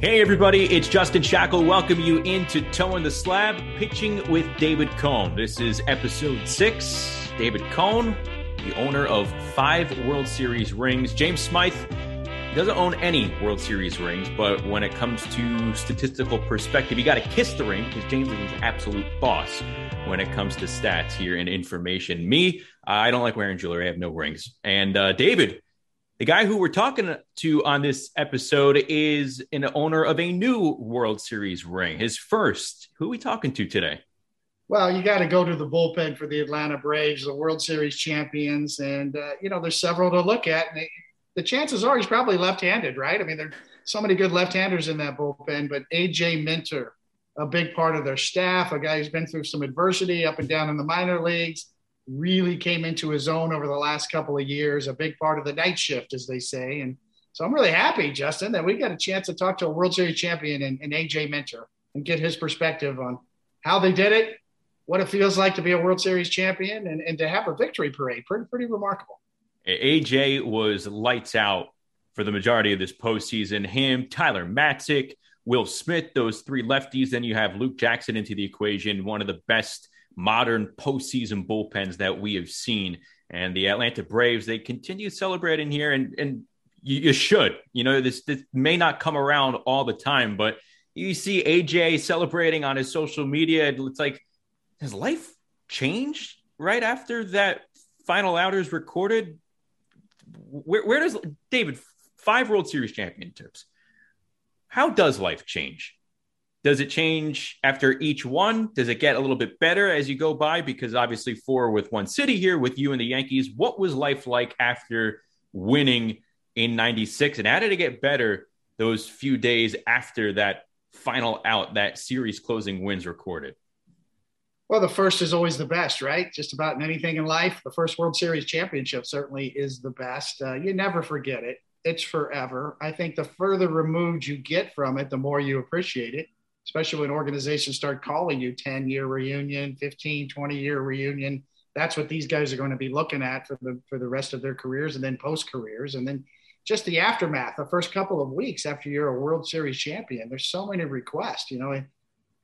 Hey, everybody, it's Justin Shackil. Welcome you into Toeing the Slab, pitching with David Cone. This is episode six. David Cone, the owner of five World Series rings. James Smythe doesn't own any World Series rings, but when it comes to statistical perspective, you got to kiss the ring because James is an absolute boss when it comes to stats here and information. Me, I don't like wearing jewelry. I have no rings. And uh, David, the guy who we're talking to on this episode is an owner of a new World Series ring, his first. Who are we talking to today? Well, you got to go to the bullpen for the Atlanta Braves, the World Series champions, and uh, you know there's several to look at. And the chances are he's probably left-handed, right? I mean, there's so many good left-handers in that bullpen. But AJ Minter, a big part of their staff, a guy who's been through some adversity up and down in the minor leagues, really came into his own over the last couple of years, a big part of the night shift, as they say. And so I'm really happy, Justin, that we got a chance to talk to a World Series champion and, and AJ Minter and get his perspective on how they did it, what it feels like to be a World Series champion, and, and to have a victory parade. Pretty, pretty remarkable. AJ was lights out for the majority of this postseason. Him, Tyler Matzek, Will Smith, those three lefties. Then you have Luke Jackson into the equation, one of the best modern postseason bullpens that we have seen. And the Atlanta Braves, they continue celebrating here, and and you, you should. You know, this this may not come around all the time, but you see AJ celebrating on his social media. It's like his life changed right after that final out is recorded. Where, where does David five World Series championships? How does life change? Does it change after each one? Does it get a little bit better as you go by? Because obviously, four with one city here with you and the Yankees. What was life like after winning in 96? And how did it get better those few days after that final out, that series closing wins recorded? Well, the first is always the best, right? Just about in anything in life. The first World Series championship certainly is the best. Uh, you never forget it. It's forever. I think the further removed you get from it, the more you appreciate it especially when organizations start calling you 10 year reunion 15 20 year reunion that's what these guys are going to be looking at for the for the rest of their careers and then post careers and then just the aftermath the first couple of weeks after you're a world series champion there's so many requests you know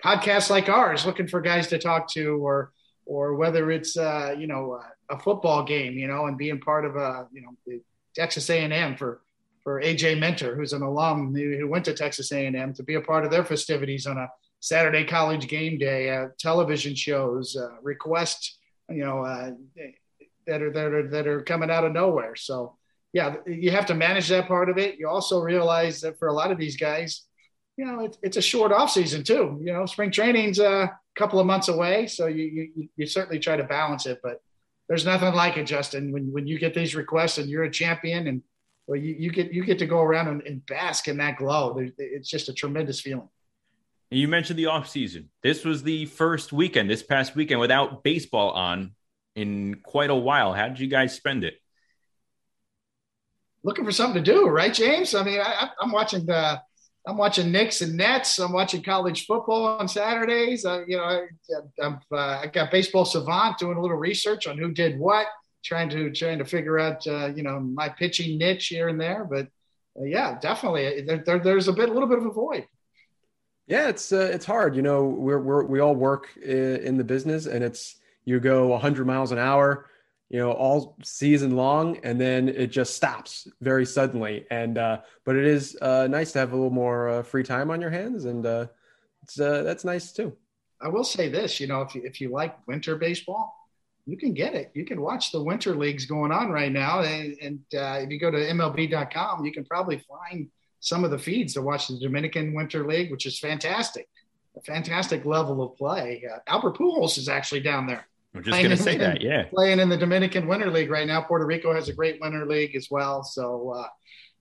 podcasts like ours looking for guys to talk to or or whether it's uh, you know a football game you know and being part of a you know texas a&m for for AJ Minter, who's an alum who went to Texas A&M, to be a part of their festivities on a Saturday college game day, uh, television shows, uh, requests, you know, uh, that are that are that are coming out of nowhere. So, yeah, you have to manage that part of it. You also realize that for a lot of these guys, you know, it, it's a short off season too. You know, spring training's a couple of months away, so you you, you certainly try to balance it, but. There's nothing like it, Justin. When when you get these requests and you're a champion and well, you, you get you get to go around and, and bask in that glow. It's just a tremendous feeling. You mentioned the off season. This was the first weekend, this past weekend, without baseball on in quite a while. How did you guys spend it? Looking for something to do, right, James? I mean, I, am watching the, I'm watching Knicks and Nets. I'm watching college football on Saturdays. I, you know, I, have uh, I got Baseball Savant doing a little research on who did what trying to trying to figure out uh, you know my pitching niche here and there. But uh, yeah, definitely there, there, there's a bit a little bit of a void. Yeah, it's uh, it's hard. You know, we're, we're we all work in the business, and it's you go 100 miles an hour, you know, all season long, and then it just stops very suddenly. And uh, but it is uh, nice to have a little more uh, free time on your hands, and uh, it's uh, that's nice too. I will say this, you know, if you, if you like winter baseball, you can get it. You can watch the winter leagues going on right now. And, and uh, if you go to MLB.com, you can probably find some of the feeds to watch the Dominican Winter League, which is fantastic. A fantastic level of play. Uh, Albert Pujols is actually down there. I'm just going to say that, yeah. Playing in the Dominican Winter League right now. Puerto Rico has a great Winter League as well. So, uh,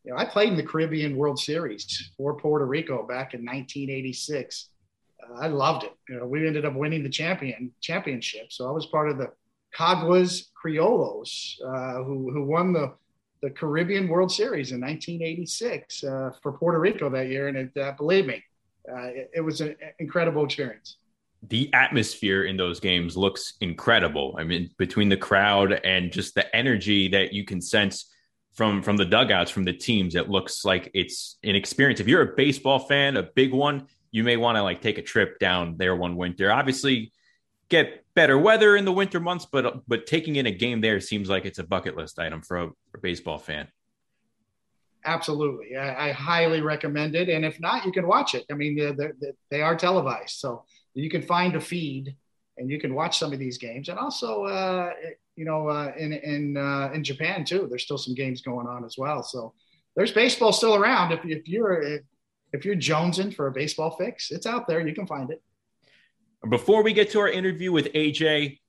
you know, I played in the Caribbean World Series for Puerto Rico back in 1986. Uh, I loved it. You know, we ended up winning the champion championship. So I was part of the Caguas Criollos, uh, who, who won the, the Caribbean World Series in 1986 uh, for Puerto Rico that year. And it, uh, believe me, uh, it, it, was an incredible experience. The atmosphere in those games looks incredible. I mean, between the crowd and just the energy that you can sense from from the dugouts from the teams. It looks like it's an experience. If you're a baseball fan, a big one, you may want to like take a trip down there one winter. Obviously, get better weather in the winter months, but but taking in a game there seems like it's a bucket list item for a, for a baseball fan. Absolutely, I, I, highly recommend it. And if not, you can watch it. I mean, they're, they're, they are televised, so you can find a feed and you can watch some of these games. And also, uh, you know, uh, in in uh, in Japan too, there's still some games going on as well. So there's baseball still around. If, if you're if, if you're jonesing for a baseball fix, it's out there. You can find it. Before we get to our interview with AJ,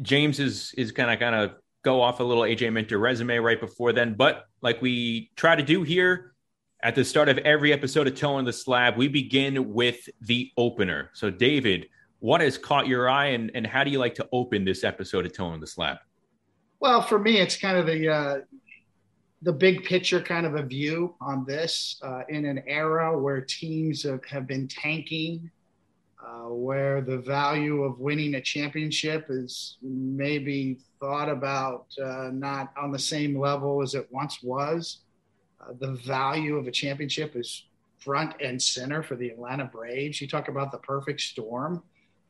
James is is kind of kind of go off a little AJ Minter resume right before then. But like we try to do here at the start of every episode of Toeing the Slab, we begin with the opener. So, David, what has caught your eye and, and how do you like to open this episode of Toeing the Slab? Well, for me, it's kind of the uh, the big picture kind of a view on this uh, in an era where teams have, have been tanking uh, where the value of winning a championship is maybe thought about uh, not on the same level as it once was. Uh, the value of a championship is front and center for the Atlanta Braves. You talk about the perfect storm.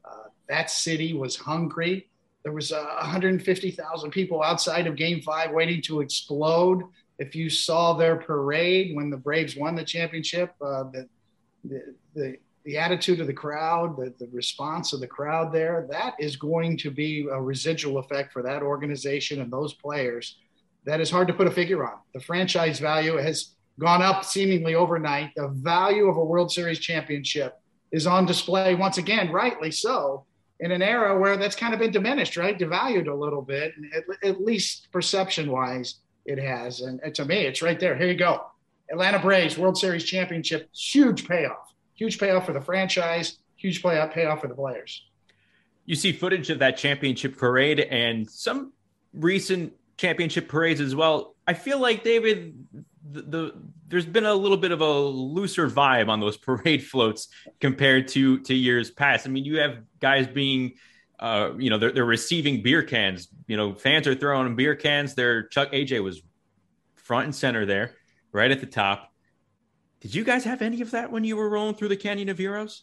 Uh, that city was hungry. There was 150,000 people outside of Game Five waiting to explode. If you saw their parade when the Braves won the championship, uh, the, the, the the attitude of the crowd, the, the response of the crowd there, that is going to be a residual effect for that organization and those players that is hard to put a figure on. The franchise value has gone up seemingly overnight. The value of a World Series championship is on display once again, rightly so, in an era where that's kind of been diminished, right? Devalued a little bit, at, at least perception wise, it has. And, to me, it's right there. Here you go. Atlanta Braves World Series championship, huge payoff huge payoff for the franchise, huge payoff payoff for the players. You see footage of that championship parade and some recent championship parades as well. I feel like David, the, the, there's been a little bit of a looser vibe on those parade floats compared to to years past. I mean, you have guys being, uh, you know, they're, they're receiving beer cans. You know, fans are throwing beer cans. Their Chuck AJ was front and center there, right at the top. Did you guys have any of that when you were rolling through the Canyon of Heroes?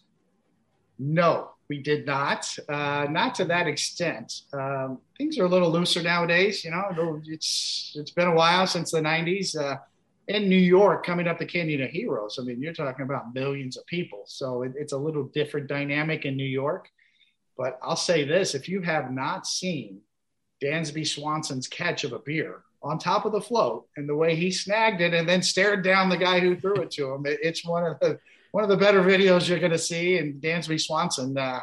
No, we did not. Uh, not to that extent. Um, things are a little looser nowadays. You know, it's it's been a while since the '90s. Uh, in New York, coming up the Canyon of Heroes, I mean, you're talking about millions of people. So it, it's a little different dynamic in New York. But I'll say this: if you have not seen Dansby Swanson's catch of a beer on top of the float and the way he snagged it and then stared down the guy who threw it to him. It, it's one of the one of the better videos you're going to see. And Dansby Swanson, uh,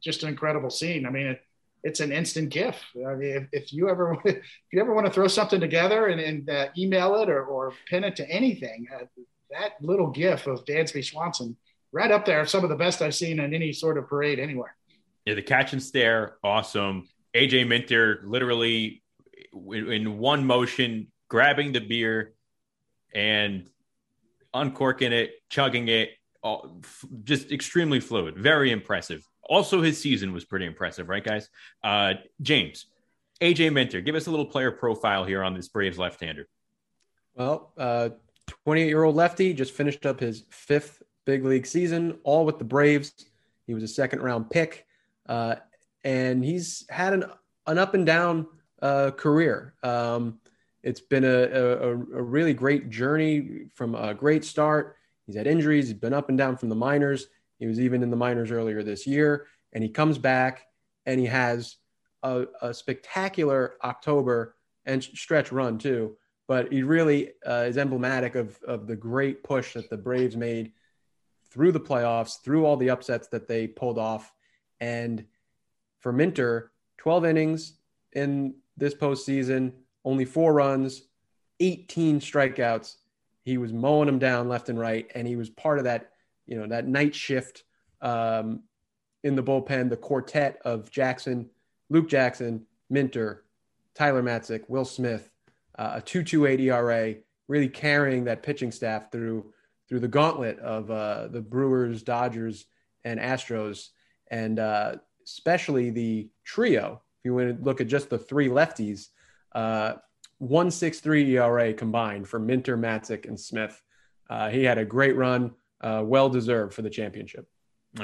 just an incredible scene. I mean, it, it's an instant GIF. I mean, if, if, you ever if you ever want to throw something together and, and uh, email it or, or pin it to anything, uh, that little GIF of Dansby Swanson right up there, some of the best I've seen in any sort of parade anywhere. Yeah, the catch and stare, awesome. AJ Minter literally in one motion, grabbing the beer and uncorking it, chugging it, all, just extremely fluid, very impressive. Also, his season was pretty impressive, right, guys? Uh, James, AJ Minter, give us a little player profile here on this Braves left-hander. Well, 28-year-old uh, lefty just finished up his fifth big league season, all with the Braves. He was a second-round pick, uh, and he's had an an up and down uh, career. Um, it's been a, a, a, really great journey from a great start. He's had injuries, he's been up and down from the minors. He was even in the minors earlier this year, and he comes back and he has a, a spectacular October and stretch run too. But he really uh, is emblematic of, of the great push that the Braves made through the playoffs, through all the upsets that they pulled off. And for Minter, 12 innings in this postseason, only four runs, 18 strikeouts. He was mowing them down left and right, and he was part of that, you know, that night shift um, in the bullpen, the quartet of Jackson, Luke Jackson, Minter, Tyler Matzek, Will Smith, uh, a 2.28 ERA, really carrying that pitching staff through through the gauntlet of uh, the Brewers, Dodgers, and Astros, and uh, especially the trio you want to look at just the three lefties, uh, 163 ERA combined for Minter, Matzek, and Smith. Uh, he had a great run, uh, well deserved for the championship.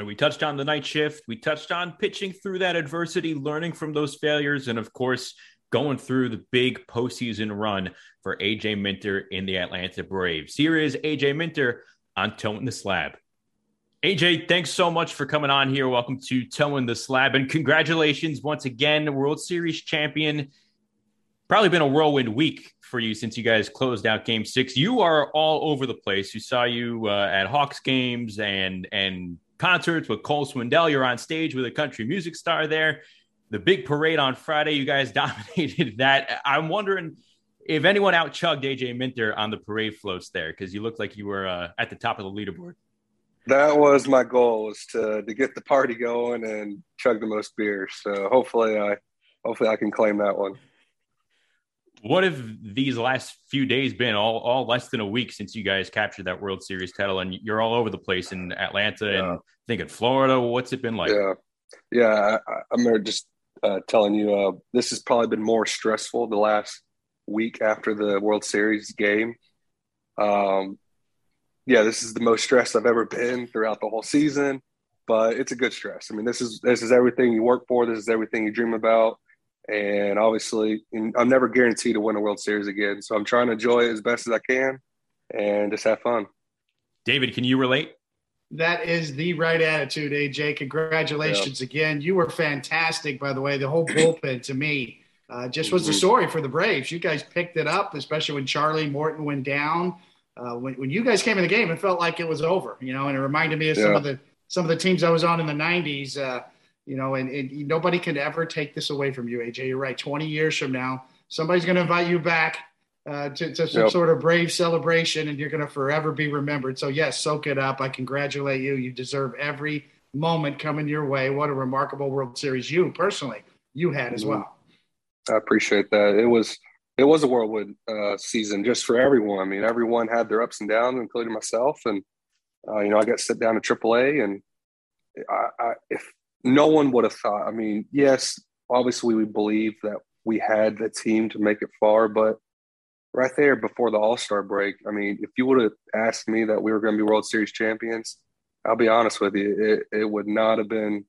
We touched on the night shift. We touched on pitching through that adversity, learning from those failures, and of course, going through the big postseason run for AJ Minter in the Atlanta Braves. Here is AJ Minter on Toeing the Slab. AJ, thanks so much for coming on here. Welcome to Toeing the Slab, and congratulations once again, World Series champion. Probably been a whirlwind week for you since you guys closed out Game Six. You are all over the place. You saw you uh, at Hawks games and and concerts with Cole Swindell. You're on stage with a country music star there. The big parade on Friday, you guys dominated that. I'm wondering if anyone out chugged AJ Minter on the parade floats there because you looked like you were uh, at the top of the leaderboard. That was my goal was to to get the party going and chug the most beer. So hopefully I hopefully I can claim that one. What have these last few days been? All, all less than a week since you guys captured that World Series title, and you're all over the place in Atlanta yeah. and I think in Florida. What's it been like? Yeah, yeah. I, am just uh, telling you, uh, this has probably been more stressful the last week after the World Series game. Um, yeah, this is the most stressed I've ever been throughout the whole season, but it's a good stress. I mean, this is this is everything you work for. This is everything you dream about. And obviously, I'm never guaranteed to win a World Series again. So I'm trying to enjoy it as best as I can and just have fun. David, can you relate? That is the right attitude, AJ. Congratulations yeah. again. You were fantastic, by the way. The whole bullpen to me uh, just was the mm-hmm. story for the Braves. You guys picked it up, especially when Charlie Morton went down. Uh, when, when you guys came in the game, it felt like it was over, you know, and it reminded me of yeah. some of the some of the teams I was on in the '90s. Uh, you know, and, and nobody can ever take this away from you, AJ. You're right. 20 years from now, somebody's going to invite you back uh, to, to, some yep. sort of brave celebration, and you're going to forever be remembered. So, yes, soak it up. I congratulate you. You deserve every moment coming your way. What a remarkable World Series you personally you had as mm-hmm. well. I appreciate that. It was it was a whirlwind uh, season just for everyone. I mean, everyone had their ups and downs, including myself. And uh, you know, I got sit down to AAA, and I, I, if no one would have thought. I mean, yes, obviously we believe that we had the team to make it far, but right there before the All Star break, I mean, if you would have asked me that we were going to be World Series champions, I'll be honest with you, it, it would not have been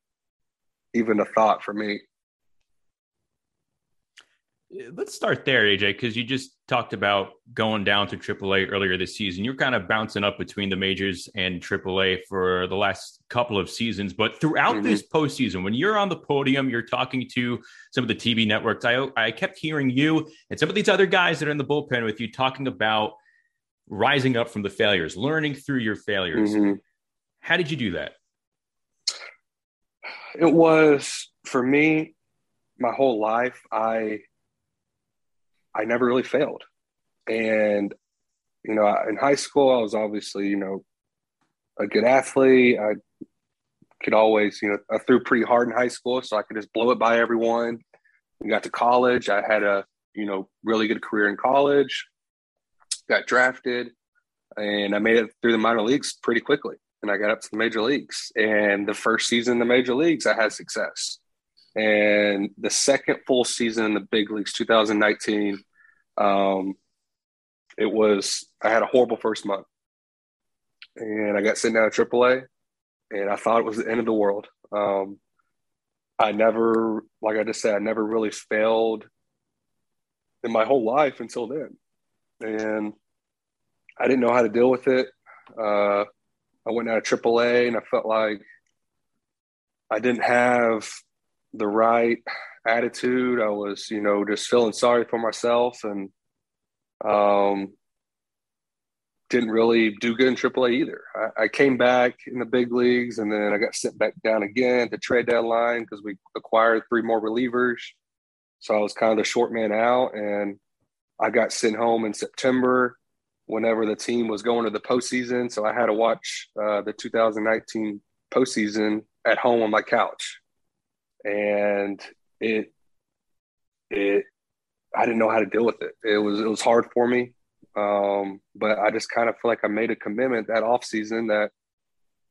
even a thought for me. Let's start there, AJ, because you just talked about going down to AAA earlier this season. You're kind of bouncing up between the majors and AAA for the last couple of seasons. But throughout mm-hmm. this postseason, when you're on the podium, you're talking to some of the TV networks. I, I kept hearing you and some of these other guys that are in the bullpen with you talking about rising up from the failures, learning through your failures. Mm-hmm. How did you do that? It was for me, my whole life. I I never really failed. And, you know, in high school, I was obviously, you know, a good athlete. I could always, you know, I threw pretty hard in high school, so I could just blow it by everyone. We got to college. I had a, you know, really good career in college, got drafted, and I made it through the minor leagues pretty quickly. And I got up to the major leagues. And the first season in the major leagues, I had success. And the second full season in the big leagues, 2019, um, it was I had a horrible first month, and I got sent down to AAA, and I thought it was the end of the world. Um, I never, like I just said, I never really failed in my whole life until then, and I didn't know how to deal with it. Uh, I went out of AAA, and I felt like I didn't have the right attitude. I was, you know, just feeling sorry for myself and um, didn't really do good in AAA either. I, I, came back in the big leagues and then I got sent back down again to trade deadline because we acquired three more relievers. So I was kind of the short man out and I got sent home in September whenever the team was going to the postseason. So I had to watch uh, the 2019 postseason at home on my couch and it it I didn't know how to deal with it. It was it was hard for me, um, but I just kind of feel like I made a commitment that off season that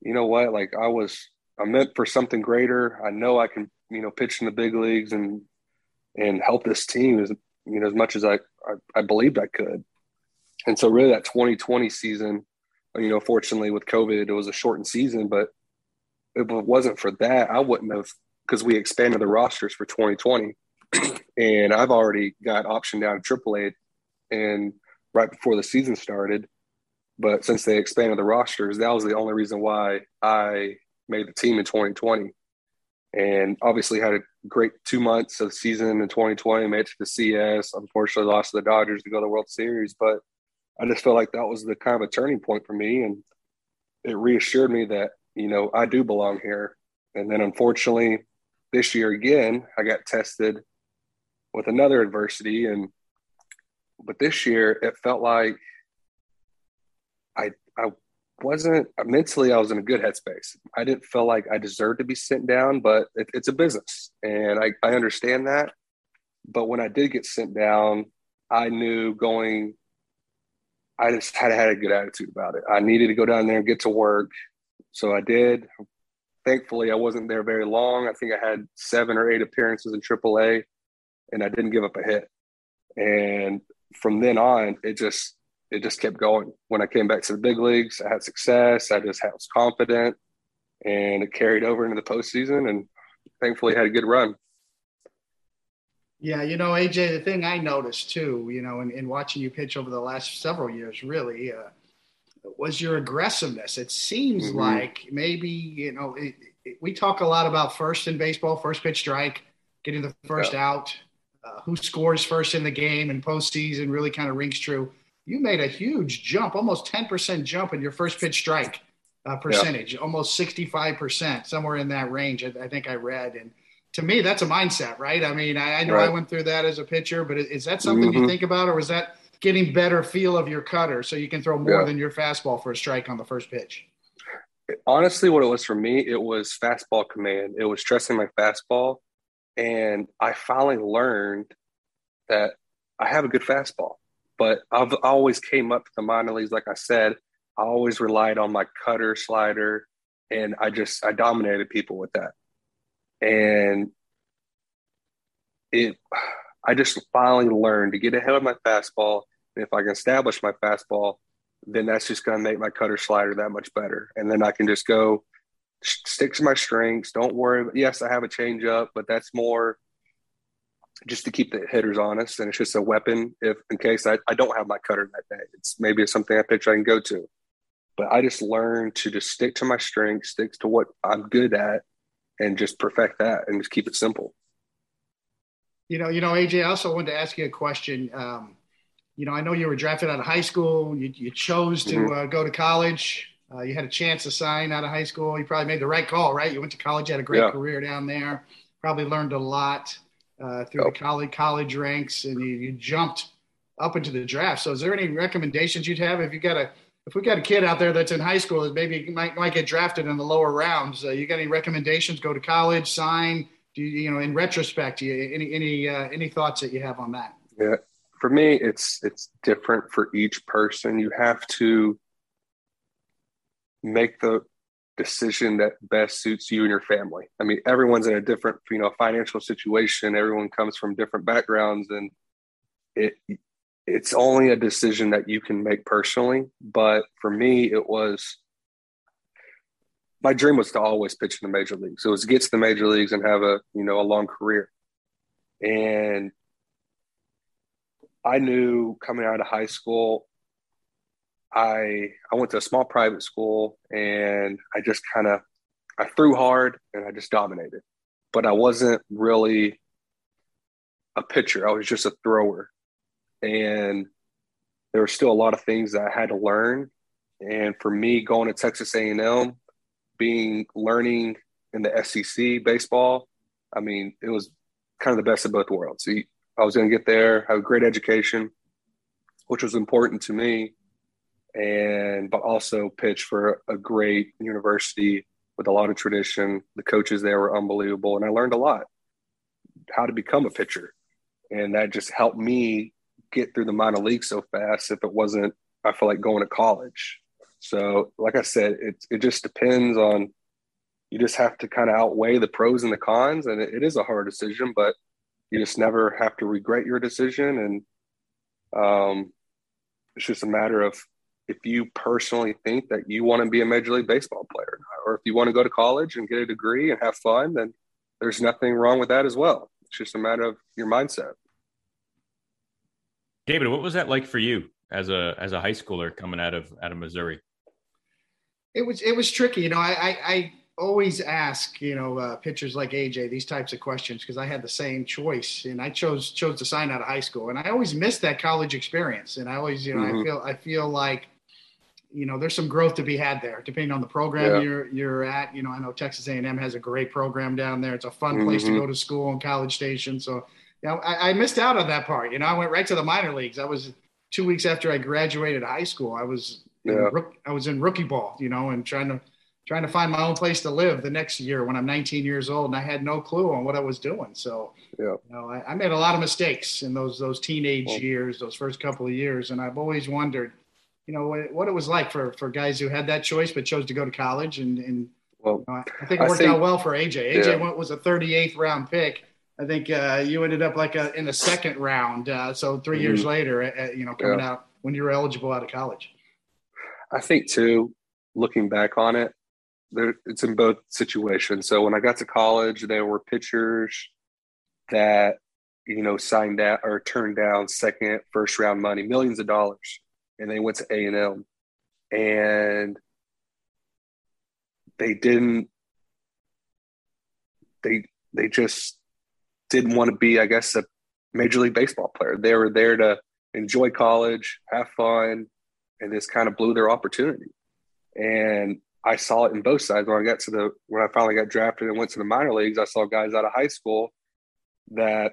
you know what, like I was I'm meant for something greater. I know I can you know pitch in the big leagues and and help this team. As you know, as much as I, I, I believed I could. And so really that 2020 season, you know, fortunately with COVID, it was a shortened season, but if it wasn't for that, I wouldn't have, because we expanded the rosters for 2020 and I've already got option down to AAA and right before the season started. But since they expanded the rosters, that was the only reason why I made the team in 2020. And obviously had a great two months of season in 2020, made it to the CS. Unfortunately, lost to the Dodgers to go to the World Series. But I just felt like that was the kind of a turning point for me. And it reassured me that, you know, I do belong here. And then unfortunately, this year again, I got tested with another adversity. And, but this year it felt like I, I wasn't mentally, I was in a good headspace. I didn't feel like I deserved to be sent down, but it, it's a business and I, I understand that. But when I did get sent down, I knew going, I just had had a good attitude about it. I needed to go down there and get to work. So I did. Thankfully, I wasn't there very long. I think I had seven or eight appearances in AAA and I didn't give up a hit. And from then on, it just it just kept going. When I came back to the big leagues, I had success. I just was confident, and it carried over into the postseason, and thankfully had a good run. Yeah, you know, AJ, the thing I noticed too, you know, in, in watching you pitch over the last several years, really, uh, was your aggressiveness. It seems mm-hmm. like maybe, you know, it, it, we talk a lot about first in baseball, first pitch strike, getting the first yeah. out, uh, who scores first in the game and postseason really kind of rings true. You made a huge jump, almost 10% jump in your first pitch strike uh, percentage, yeah. almost 65%, somewhere in that range. I, I, think I read. And to me, that's a mindset, right? I mean, I, I know right. I went through that as a pitcher, but is that something mm-hmm. you think about, or was that getting better feel of your cutter so you can throw more yeah. than your fastball for a strike on the first pitch? Honestly, what it was for me, it was fastball command. It was stressing my fastball and I finally learned that I have a good fastball. But I've always came up to the minor leagues, like I said, I always relied on my cutter, slider, and I just I dominated people with that. And it I just finally learned to get ahead of my fastball. And if I can establish my fastball, then that's just going to make my cutter slider that much better. And then I can just go stick to my strengths. Don't worry. Yes, I have a changeup, but that's more just to keep the hitters honest. And it's just a weapon if in case I, I don't have my cutter that day. It's maybe it's something I pitch I can go to. But I just learned to just stick to my strengths, stick to what I'm good at, and just perfect that and just keep it simple. You know, you know, AJ, I also wanted to ask you a question. Um, you know, I know you were drafted out of high school. You, you chose to mm-hmm. uh, go to college. Uh, you had a chance to sign out of high school. You probably made the right call, right? You went to college, had a great yeah. career down there. Probably learned a lot uh, through the college college ranks, and you, you, jumped up into the draft. So, is there any recommendations you'd have if you got a if we got a kid out there that's in high school that maybe might might get drafted in the lower rounds? Uh, you got any recommendations? Go to college, sign. Do you, you know in retrospect? You, any any uh, any thoughts that you have on that? Yeah, for me, it's it's different for each person. You have to make the decision that best suits you and your family. I mean, everyone's in a different, you know, financial situation. Everyone comes from different backgrounds, and it it's only a decision that you can make personally. But for me, it was my dream was to always pitch in the major leagues. It was to get to the major leagues and have a you know a long career. And I knew coming out of high school, I I went to a small private school and I just kind of I threw hard and I just dominated. But I wasn't really a pitcher. I was just a thrower. And there were still a lot of things that I had to learn. And for me going to Texas A&M, being learning in the SEC baseball, I mean, it was kind of the best of both worlds. So I was going to get there, have a great education, which was important to me and but also pitch for a great university with a lot of tradition. The coaches there were unbelievable, and I learned a lot how to become a pitcher, and that just helped me get through the minor league so fast. If it wasn't, I feel like going to college. So, like I said, it it just depends on. You just have to kind of outweigh the pros and the cons, and it, it is a hard decision. But you just never have to regret your decision. And um, it's just a matter of if you personally think that you want to be a major league baseball player, or if you want to go to college and get a degree and have fun, then there's nothing wrong with that as well. It's just a matter of your mindset. David, what was that like for you as a as a high schooler coming out of out of Missouri? It was it was tricky. You know, I I, I always ask you know uh, pitchers like AJ these types of questions because I had the same choice and I chose chose to sign out of high school and I always missed that college experience and I always you know mm-hmm. I feel I feel like you know there's some growth to be had there depending on the program yeah. you're you're at you know I know Texas A&M has a great program down there it's a fun mm-hmm. place to go to school in College Station so you know I, I missed out on that part you know I went right to the minor leagues I was two weeks after I graduated high school I was yeah. I was in rookie ball you know and trying to trying to find my own place to live the next year when I'm 19 years old, and I had no clue on what I was doing. So, yeah. you know, I, I made a lot of mistakes in those those teenage well, years, those first couple of years, and I've always wondered, you know, what, what, it was like for for guys who had that choice but chose to go to college. And, and well, you know, I think it worked think, out well for AJ. AJ yeah. went, was a 38th round pick. I think uh, you ended up like a, in the second round. Uh, so 3 mm-hmm. years later, uh, you know, coming yeah. out when you were eligible out of college. I think too, looking back on it, there, it's in both situations. So when I got to college, there were pitchers that you know signed out or turned down second, first round money, millions of dollars, and they went to A and M, and they didn't. They they just didn't want to be, I guess, a major league baseball player. They were there to enjoy college, have fun, and this kind of blew their opportunity. And I saw it in both sides. When I got to the when I finally got drafted and went to the minor leagues, I saw guys out of high school that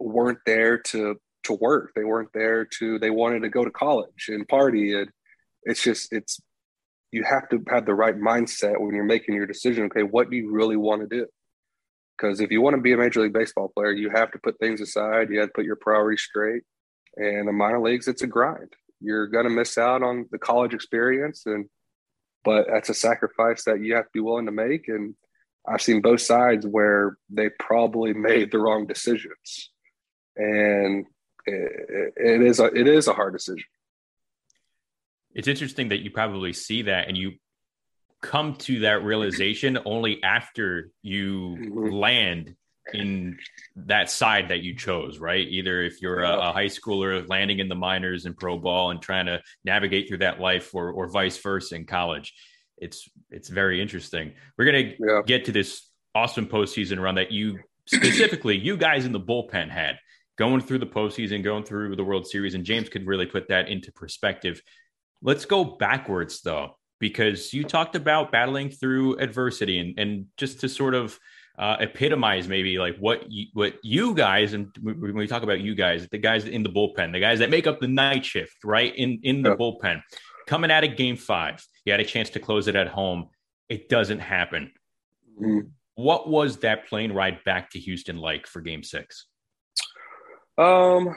weren't there to to work. They weren't there to they wanted to go to college and party. And it's just it's you have to have the right mindset when you're making your decision. Okay, what do you really want to do? Because if you want to be a major league baseball player, you have to put things aside. You have to put your priorities straight. And the minor leagues, it's a grind. You're gonna miss out on the college experience and but that's a sacrifice that you have to be willing to make. And I've seen both sides where they probably made the wrong decisions, and it, it is a, it is a hard decision. It's interesting that you probably see that and you come to that realization only after you mm-hmm. land in that side that you chose, right? Either if you're a, a, high schooler landing in the minors and pro ball and trying to navigate through that life, or or vice versa in college. It's it's very interesting. We're gonna yeah. get to this awesome postseason run that you specifically you guys in the bullpen had going through the postseason, going through the World Series, and James could really put that into perspective. Let's go backwards though, because you talked about battling through adversity and and just to sort of uh, epitomize maybe like what you, what you guys and when we talk about you guys, the guys in the bullpen, the guys that make up the night shift, right in in the yeah. bullpen, coming out of Game Five, you had a chance to close it at home. It doesn't happen. Mm-hmm. What was that plane ride back to Houston like for Game Six? Um,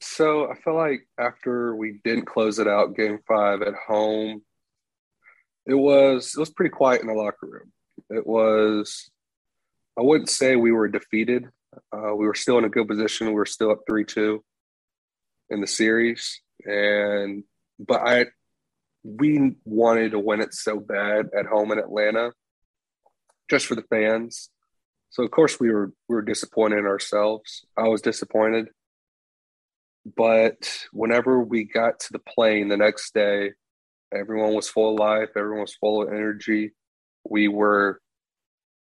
so I feel like after we didn't close it out Game Five at home, it was it was pretty quiet in the locker room. It was I wouldn't say we were defeated. Uh, we were still in a good position. We were still up three two in the series, and but I we wanted to win it so bad at home in Atlanta, just for the fans. So of course we were we were disappointed in ourselves. I was disappointed, but whenever we got to the plane the next day, everyone was full of life. Everyone was full of energy. We were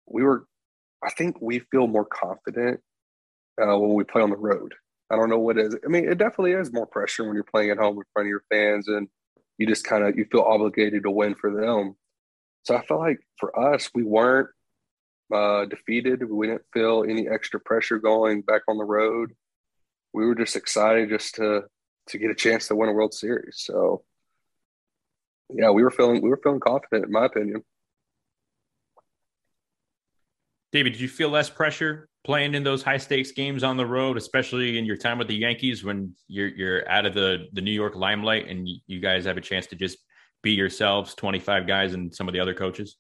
we were I think we feel more confident uh, when we play on the road. I don't know what is. I mean, it definitely is more pressure when you're playing at home in front of your fans, and you just kind of you feel obligated to win for them. So I feel like for us, we weren't uh, defeated. We didn't feel any extra pressure going back on the road. We were just excited just to to get a chance to win a World Series. So yeah, we were feeling we were feeling confident, in my opinion. David, did you feel less pressure playing in those high stakes games on the road, especially in your time with the Yankees when you're you're out of the the New York limelight and you guys have a chance to just be yourselves, 25 guys and some of the other coaches?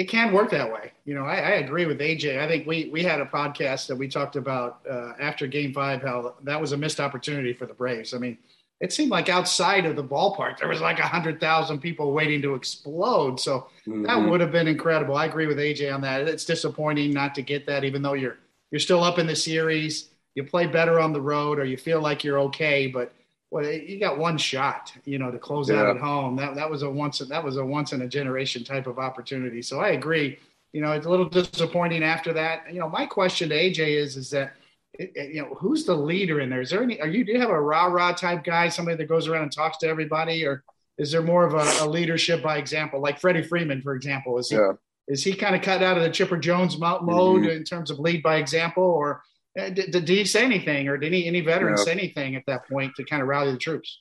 it can work that way. You know, I, I, agree with AJ. I think we we had a podcast that we talked about uh, after Game Five how that was a missed opportunity for the Braves. I mean, it seemed like outside of the ballpark there was like a hundred thousand people waiting to explode. So mm-hmm. that would have been incredible. I agree with AJ on that. It's disappointing not to get that, even though you're you're still up in the series. You play better on the road, or you feel like you're okay, but well, you got one shot, you know, to close yeah. out at home. That that was a once that was a once in a generation type of opportunity. So I agree. You know, it's a little disappointing after that. You know, my question to AJ is is that you know who's the leader in there? Is there any? Are you do you have a rah rah type guy, somebody that goes around and talks to everybody, or is there more of a, a leadership by example, like Freddie Freeman, for example? Is he yeah. is he kind of cut out of the Chipper Jones mode mm-hmm. in terms of lead by example, or did, did, he say anything, or did any any veterans say anything at that point to kind of rally the troops?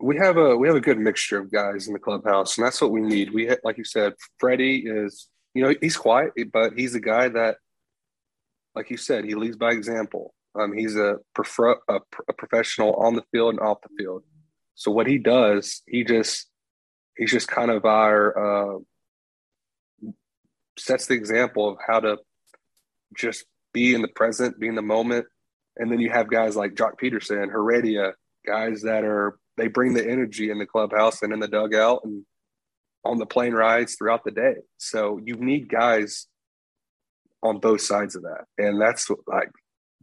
We have a we have a good mixture of guys in the clubhouse, and that's what we need. We like you said, Freddie is you know he's quiet, but he's a guy that, like you said, he leads by example. Um, he's a, a, a professional on the field and off the field. So what he does, he just he's just kind of our uh, sets the example of how to just be in the present, be in the moment. And then you have guys like Joc Pederson, Heredia, guys that are they bring the energy in the clubhouse and in the dugout and on the plane rides throughout the day. So you need guys on both sides of that. And that's like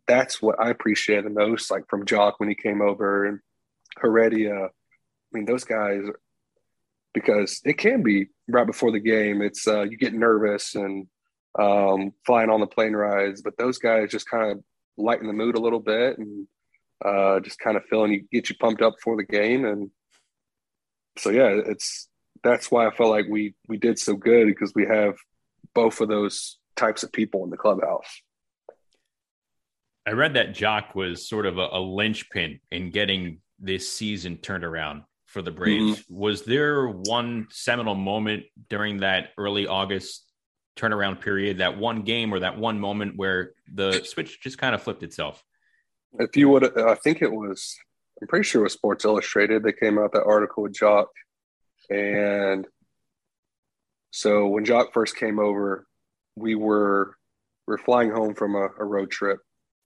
that's what I appreciate the most, like from Joc when he came over and Heredia. I mean, those guys because it can be right before the game. It's uh, you get nervous and um, flying on the plane rides. But those guys just kind of lighten the mood a little bit and uh, just kind of feeling you get you pumped up for the game. And so yeah, it's that's why I felt like we we did so good because we have both of those types of people in the clubhouse. I read that Joc was sort of a, a linchpin in getting this season turned around for the Braves. Mm-hmm. Was there one seminal moment during that early August turnaround period, that one game or that one moment where the switch just kind of flipped itself? If you would, I think it was, I'm pretty sure it was Sports Illustrated. They came out that article with Joc. And so when Jock first came over, we were, we are flying home from a, a road trip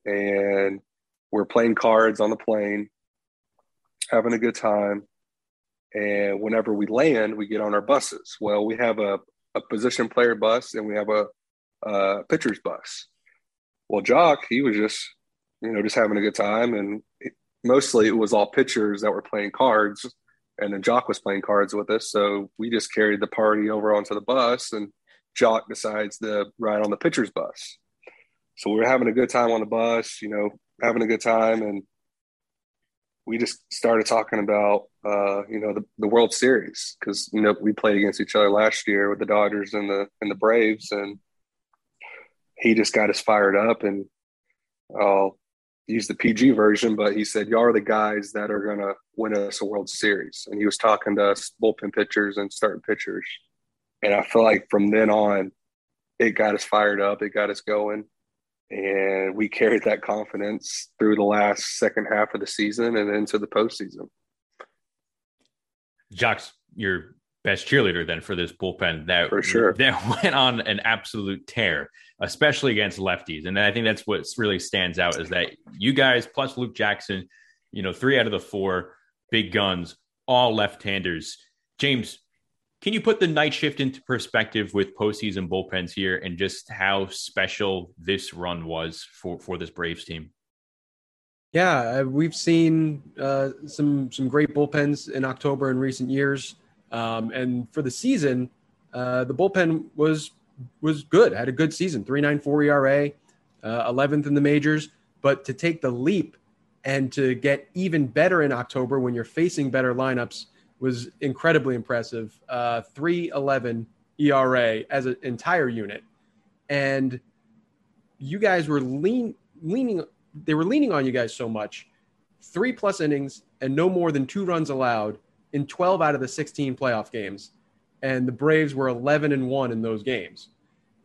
and we're playing cards on the plane, having a good time. And whenever we land, we get on our buses. Well, we have a, a position player bus and we have a, a pitcher's bus. Well, Joc, he was just, you know, just having a good time. And it, mostly it was all pitchers that were playing cards. And then Joc was playing cards with us. So we just carried the party over onto the bus and Joc decides to ride on the pitcher's bus. So we were having a good time on the bus, you know, having a good time. And we just started talking about uh, you know the, the World Series because you know we played against each other last year with the Dodgers and the and the Braves, and he just got us fired up. And I'll use the PG version, but he said, "Y'all are the guys that are gonna win us a World Series." And he was talking to us bullpen pitchers and starting pitchers, and I feel like from then on, it got us fired up. It got us going and we carried that confidence through the last second half of the season and into the postseason. Joc's your best cheerleader then for this bullpen that for sure that went on an absolute tear, especially against lefties. And I think that's what really stands out is that you guys plus Luke Jackson, you know, three out of the four big guns, all left-handers. James, can you put the night shift into perspective with postseason bullpens here and just how special this run was for, for this Braves team? Yeah, uh, we've seen uh, some some great bullpens in October in recent years, um, and for the season, uh, the bullpen was was good. Had a good season, three nine four ERA, uh, eleventh in the majors. But to take the leap and to get even better in October when you're facing better lineups was incredibly impressive. Uh, 311 ERA as an entire unit. And you guys were lean, leaning, they were leaning on you guys so much. Three plus innings and no more than two runs allowed in 12 out of the 16 playoff games. And the Braves were 11 and 1 in those games.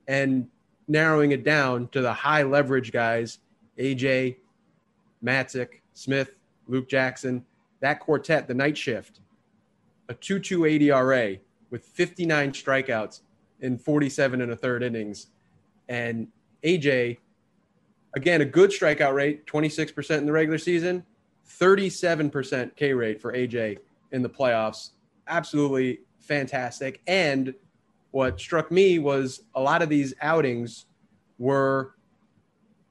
And narrowing it down to the high leverage guys, AJ, Matzek, Smith, Luke Jackson, that quartet, the night shift, a 2.28 ERA with 59 strikeouts in 47 and a third innings. And AJ, again, a good strikeout rate, 26% in the regular season, 37% K rate for AJ in the playoffs. Absolutely fantastic. And what struck me was a lot of these outings were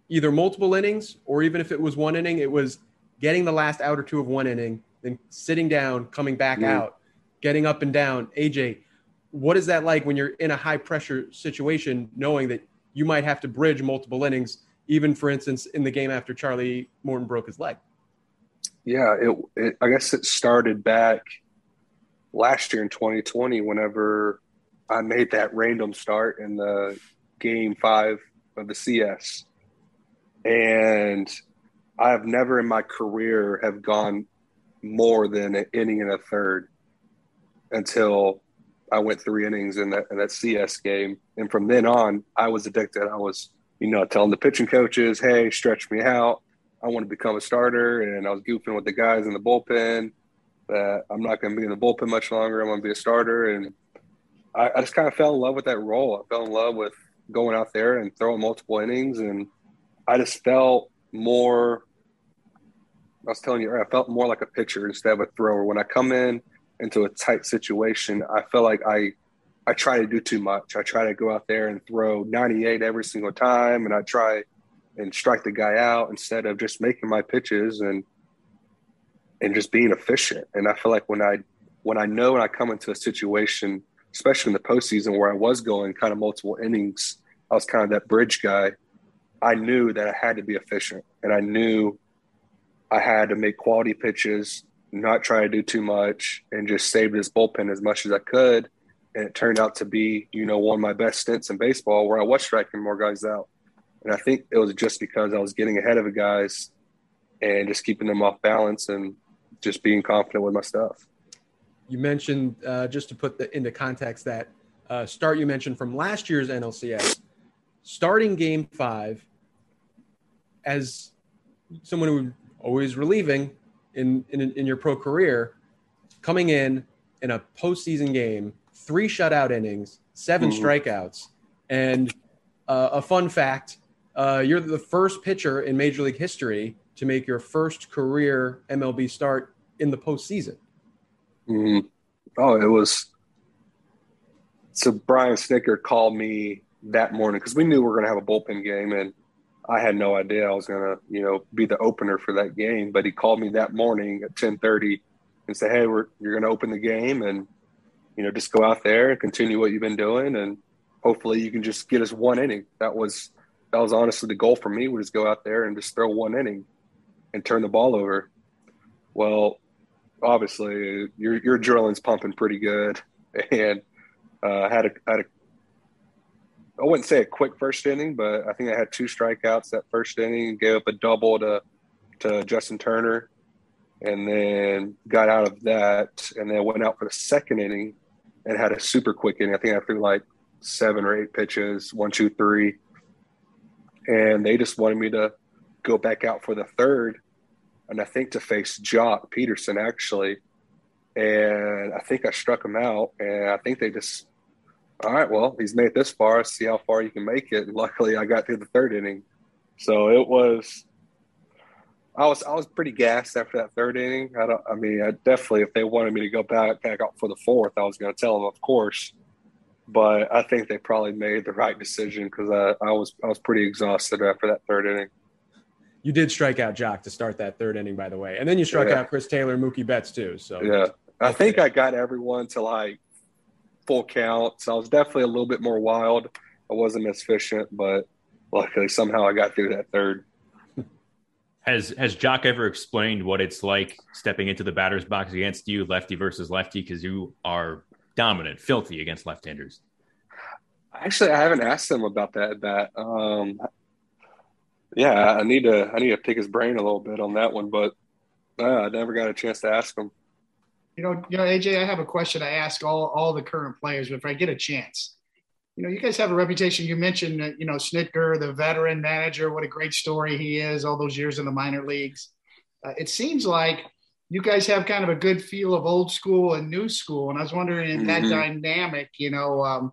either multiple innings or even if it was one inning, it was getting the last out or two of one inning, then sitting down, coming back mm. out, getting up and down. AJ, what is that like when you're in a high pressure situation, knowing that you might have to bridge multiple innings, even for instance, in the game after Charlie Morton broke his leg? Yeah, it, it I guess it started back last year in 2020, whenever I made that random start in the game five of the CS. And I have never in my career have gone more than an inning and a third until I went three innings in that in that CS game. And from then on, I was addicted. I was, you know, telling the pitching coaches, hey, stretch me out. I want to become a starter. And I was goofing with the guys in the bullpen that I'm not going to be in the bullpen much longer. I'm going to be a starter. And I, I just kind of fell in love with that role. I fell in love with going out there and throwing multiple innings. And I just felt more I was telling you, I felt more like a pitcher instead of a thrower. When I come in into a tight situation, I feel like I I try to do too much. I try to go out there and throw 98 every single time, and I try and strike the guy out instead of just making my pitches and and just being efficient. And I feel like when I when I know when I come into a situation, especially in the postseason where I was going kind of multiple innings, I was kind of that bridge guy. I knew that I had to be efficient, and I knew I had to make quality pitches, not try to do too much, and just save this bullpen as much as I could. And it turned out to be, you know, one of my best stints in baseball where I was striking more guys out. And I think it was just because I was getting ahead of the guys and just keeping them off balance and just being confident with my stuff. You mentioned, uh, just to put the, into context, that uh, start you mentioned from last year's NLCS, starting game five as someone who was always relieving in, in, in your pro career, coming in in a postseason game, three shutout innings, 7 mm-hmm. strikeouts, and uh, a fun fact: uh, you're the first pitcher in Major League history to make your first career MLB start in the postseason. Mm-hmm. Oh, it was. So Brian Snitker called me that morning because we knew we were going to have a bullpen game, and I had no idea I was to, you know, be the opener for that game. But he called me that morning at 10:30 and said, "Hey, we're you're to open the game, and you know, just go out there and continue what you've been doing, and hopefully you can just get us one inning." That was that was honestly the goal for me was go out there and just throw one inning and turn the ball over. Well, obviously your your adrenaline's pumping pretty good, and uh, had a had a I wouldn't say a quick first inning, but I think I had two strikeouts that first inning, gave up a double to to Justin Turner, and then got out of that, and then went out for the second inning and had a super quick inning. I think I threw like seven or eight pitches, one, two, three, and they just wanted me to go back out for the third, and I think to face Joc Pederson actually, and I think I struck him out, and I think they just all right, well, he's made it this far. See how far you can make it. And luckily, I got through the third inning. So it was, I was, I was pretty gassed after that third inning. I don't, I mean, I definitely, if they wanted me to go back, back out for the fourth, I was going to tell them, of course. But I think they probably made the right decision because I, I was, I was pretty exhausted after that third inning. You did strike out Joc to start that third inning, by the way, and then you struck yeah. out Chris Taylor, Mookie Betts too. So yeah, I think I got everyone to like full count. So I was definitely a little bit more wild. I wasn't as efficient, but luckily somehow I got through that third. Has has Joc ever explained what it's like stepping into the batter's box against you, lefty versus lefty, because you are dominant, filthy against left-handers? Actually, I haven't asked him about that. That um, yeah, I need to I need to pick his brain a little bit on that one, but uh, I never got a chance to ask him. You know, you know, AJ, I have a question I ask all all the current players if I get a chance. You know, you guys have a reputation. You mentioned, you know, Snitker, the veteran manager. What a great story he is. All those years in the minor leagues. Uh, it seems like you guys have kind of a good feel of old school and new school. And I was wondering in mm-hmm. that dynamic, you know, um,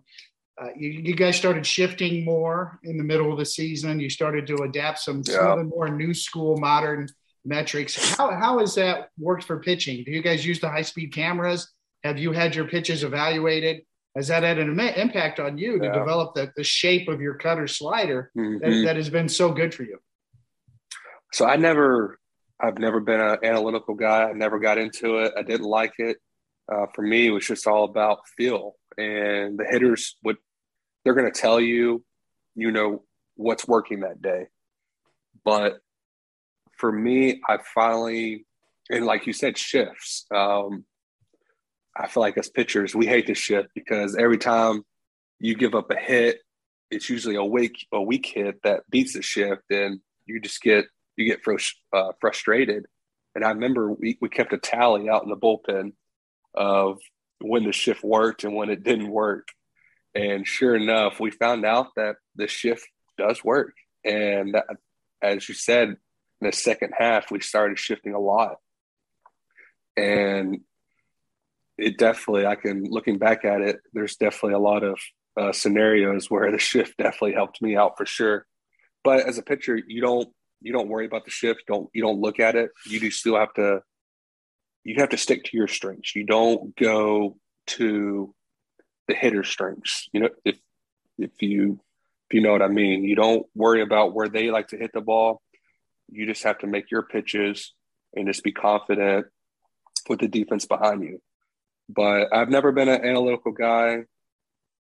uh, you, you, guys started shifting more in the middle of the season. You started to adapt some, yeah. some more new school modern metrics. How, how has that worked for pitching? Do you guys use the high speed cameras? Have you had your pitches evaluated? Has that had an impact on you to yeah. develop the, the shape of your cutter slider mm-hmm. that, that has been so good for you? So I never, I've never been an analytical guy. I never got into it. I didn't like it. Uh, for me, it was just all about feel. And the hitters would, they're going to tell you, you know, what's working that day. But for me, I finally, and like you said, shifts. Um, I feel like as pitchers, we hate to shift because every time you give up a hit, it's usually a weak a weak hit that beats the shift, and you just get you get uh, frustrated. And I remember we, we kept a tally out in the bullpen of when the shift worked and when it didn't work. And sure enough, we found out that the shift does work. And as you said, in the second half, we started shifting a lot. And it definitely, I can, looking back at it, there's definitely a lot of uh, scenarios where the shift definitely helped me out for sure. But as a pitcher, you don't you don't worry about the shift. Don't you don't look at it. You do still have to you have to stick to your strengths. You don't go to the hitter strengths. You know, if if you if you know what I mean, you don't worry about where they like to hit the ball. You just have to make your pitches and just be confident with the defense behind you. But I've never been an analytical guy.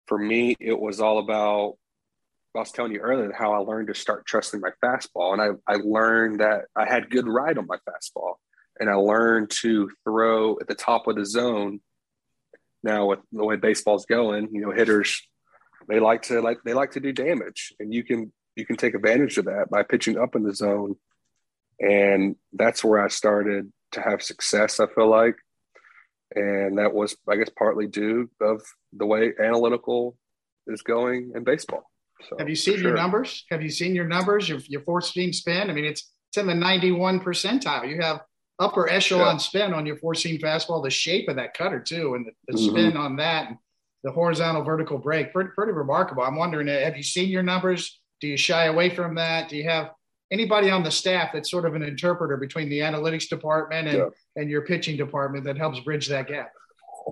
For me, it was all about I was telling you earlier how I learned to start trusting my fastball. And I, I learned that I had good ride on my fastball. And I learned to throw at the top of the zone. Now with the way baseball's going, you know, hitters they like to like they like to do damage. And you can you can take advantage of that by pitching up in the zone. And that's where I started to have success, I feel like. And that was, I guess, partly due of the way analytical is going in baseball. So, have you seen sure. your numbers? Have you seen your numbers? Your your four seam spin? I mean, it's it's in the 91 percentile. You have upper echelon yeah. spin on your four seam fastball. The shape of that cutter too, and the, the mm-hmm. spin on that, and the horizontal vertical break, pretty, pretty remarkable. I'm wondering, uh, have you seen your numbers? Do you shy away from that? Do you have anybody on the staff that's sort of an interpreter between the analytics department and, yeah. and your pitching department that helps bridge that gap?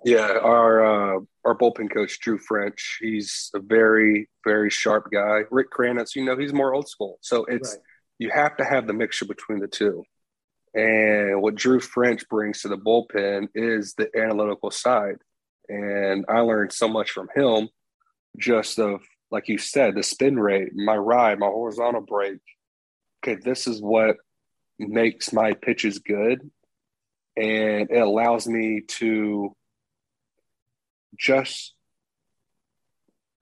Yeah, our uh, our bullpen coach Drew French. He's a very very sharp guy. Rick Kranitz, you know, he's more old school. So it's right. you have to have the mixture between the two. And what Drew French brings to the bullpen is the analytical side. And I learned so much from him, just of like you said, the spin rate, my ride, my horizontal break. Okay, this is what makes my pitches good. And it allows me to just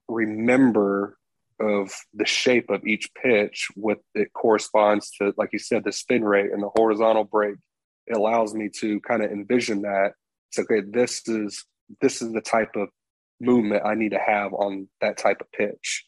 remember of the shape of each pitch what it corresponds to like you said the spin rate and the horizontal break. It allows me to kind of envision that. It's okay this is this is the type of movement i need to have on that type of pitch.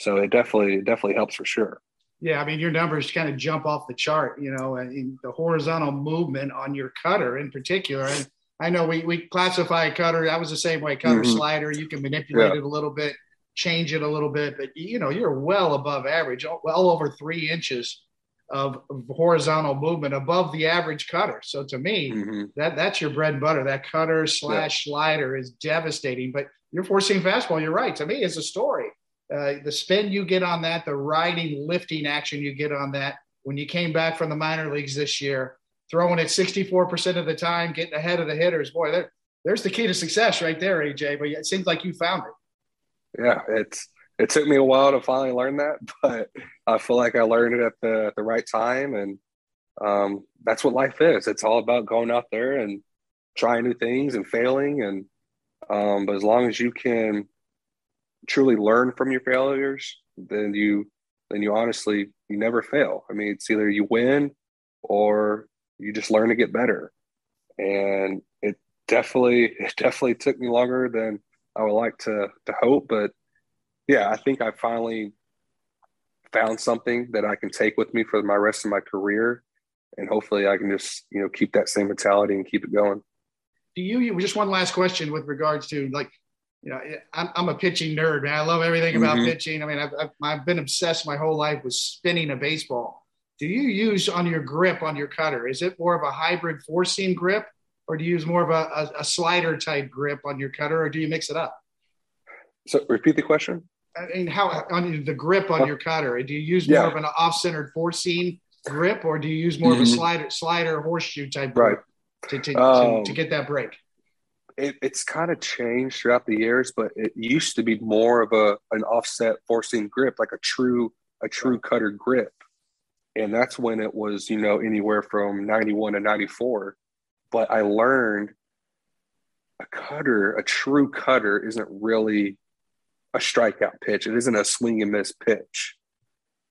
So it definitely it definitely helps for sure yeah i mean your numbers kind of jump off the chart you know and the horizontal movement on your cutter in particular and I know we, we classify a cutter. I was the same way. Cutter mm-hmm. slider. You can manipulate yeah. it a little bit, change it a little bit, but you know you're well above average, well over three inches of horizontal movement above the average cutter. So to me, mm-hmm. that that's your bread and butter. That cutter slash yeah. slider is devastating. But you're four-seam fastball. You're right. To me, it's a story. Uh, the spin you get on that, the riding, lifting action you get on that. When you came back from the minor leagues this year, throwing it 64% of the time, getting ahead of the hitters. Boy, there, there's the key to success right there, AJ. But it seems like you found it. Yeah, it's it took me a while to finally learn that, but I feel like I learned it at the the right time, and um, that's what life is. It's all about going out there and trying new things and failing, and um, but as long as you can truly learn from your failures, then you then you honestly you never fail. I mean, it's either you win or you just learn to get better. And it definitely, it definitely took me longer than I would like to to hope. But yeah, I think I finally found something that I can take with me for my rest of my career. And hopefully I can just, you know, keep that same mentality and keep it going. Do you, just one last question with regards to like you know, I'm, I'm a pitching nerd, man. I love everything about mm-hmm. pitching. I mean, I've, I've, I've been obsessed my whole life with spinning a baseball. Do you use on your grip on your cutter? Is it more of a hybrid four seam grip, or do you use more of a, a, a slider type grip on your cutter, or do you mix it up? So repeat the question. I mean, how on the grip on your cutter? Do you use more yeah. of an off-centered four-seam grip, or do you use more mm-hmm. of a mm-hmm. slider, slider horseshoe type grip right. to, to, um, to, to, get that break? It, it's kind of changed throughout the years, but it used to be more of a an offset four-seam grip, like a true a true cutter grip, and that's when it was you know anywhere from ninety-one to ninety-four. But I learned a cutter, a true cutter, isn't really a strikeout pitch. It isn't a swing and miss pitch.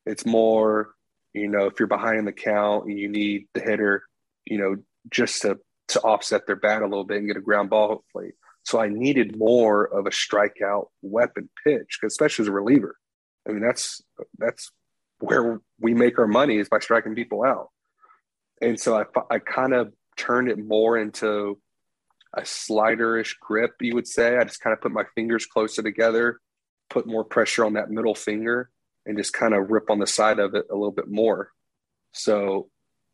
It's more, you know, if you're behind the count and you need the hitter, you know, just to to offset their bat a little bit and get a ground ball, hopefully. So I needed more of a strikeout weapon pitch, especially as a reliever. I mean, that's that's where we make our money is by striking people out. And so I, I kind of turned it more into a sliderish grip, you would say. I just kind of put my fingers closer together put more pressure on that middle finger and just kind of rip on the side of it a little bit more. So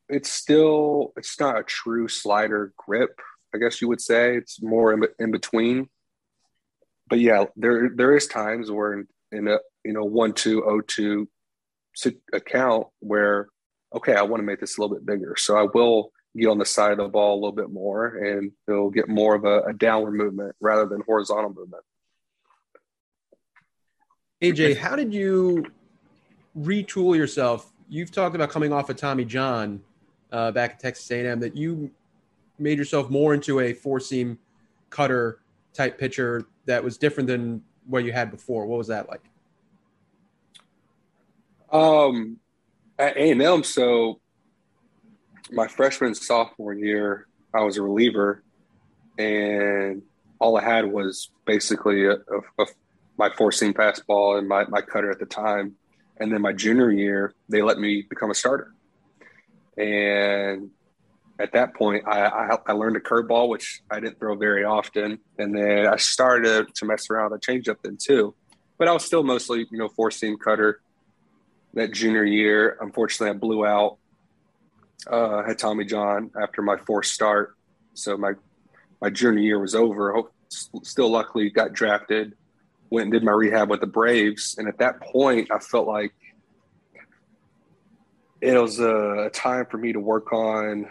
it's still it's not a true slider grip, I guess you would say. It's more in, in between. But yeah, there there is times where in, in a you know one two oh two account where okay, I want to make this a little bit bigger, so I will get on the side of the ball a little bit more, and it'll get more of a, a downward movement rather than horizontal movement. AJ, how did you retool yourself? You've talked about coming off of Tommy John uh, back at Texas A&M that you made yourself more into a four-seam cutter type pitcher that was different than what you had before. What was that like? Um, at A&M, so my freshman sophomore year, I was a reliever, and all I had was basically a, a, a my four seam fastball and my, my cutter at the time. And then my junior year, they let me become a starter. And at that point, I, I, I learned a curveball, which I didn't throw very often. And then I started to mess around with a changeup then too. But I was still mostly, you know, four seam cutter. That junior year, unfortunately, I blew out. Uh, had Tommy John after my fourth start, so my my junior year was over. Still, luckily, got drafted went and did my rehab with the Braves. And at that point, I felt like it was a time for me to work on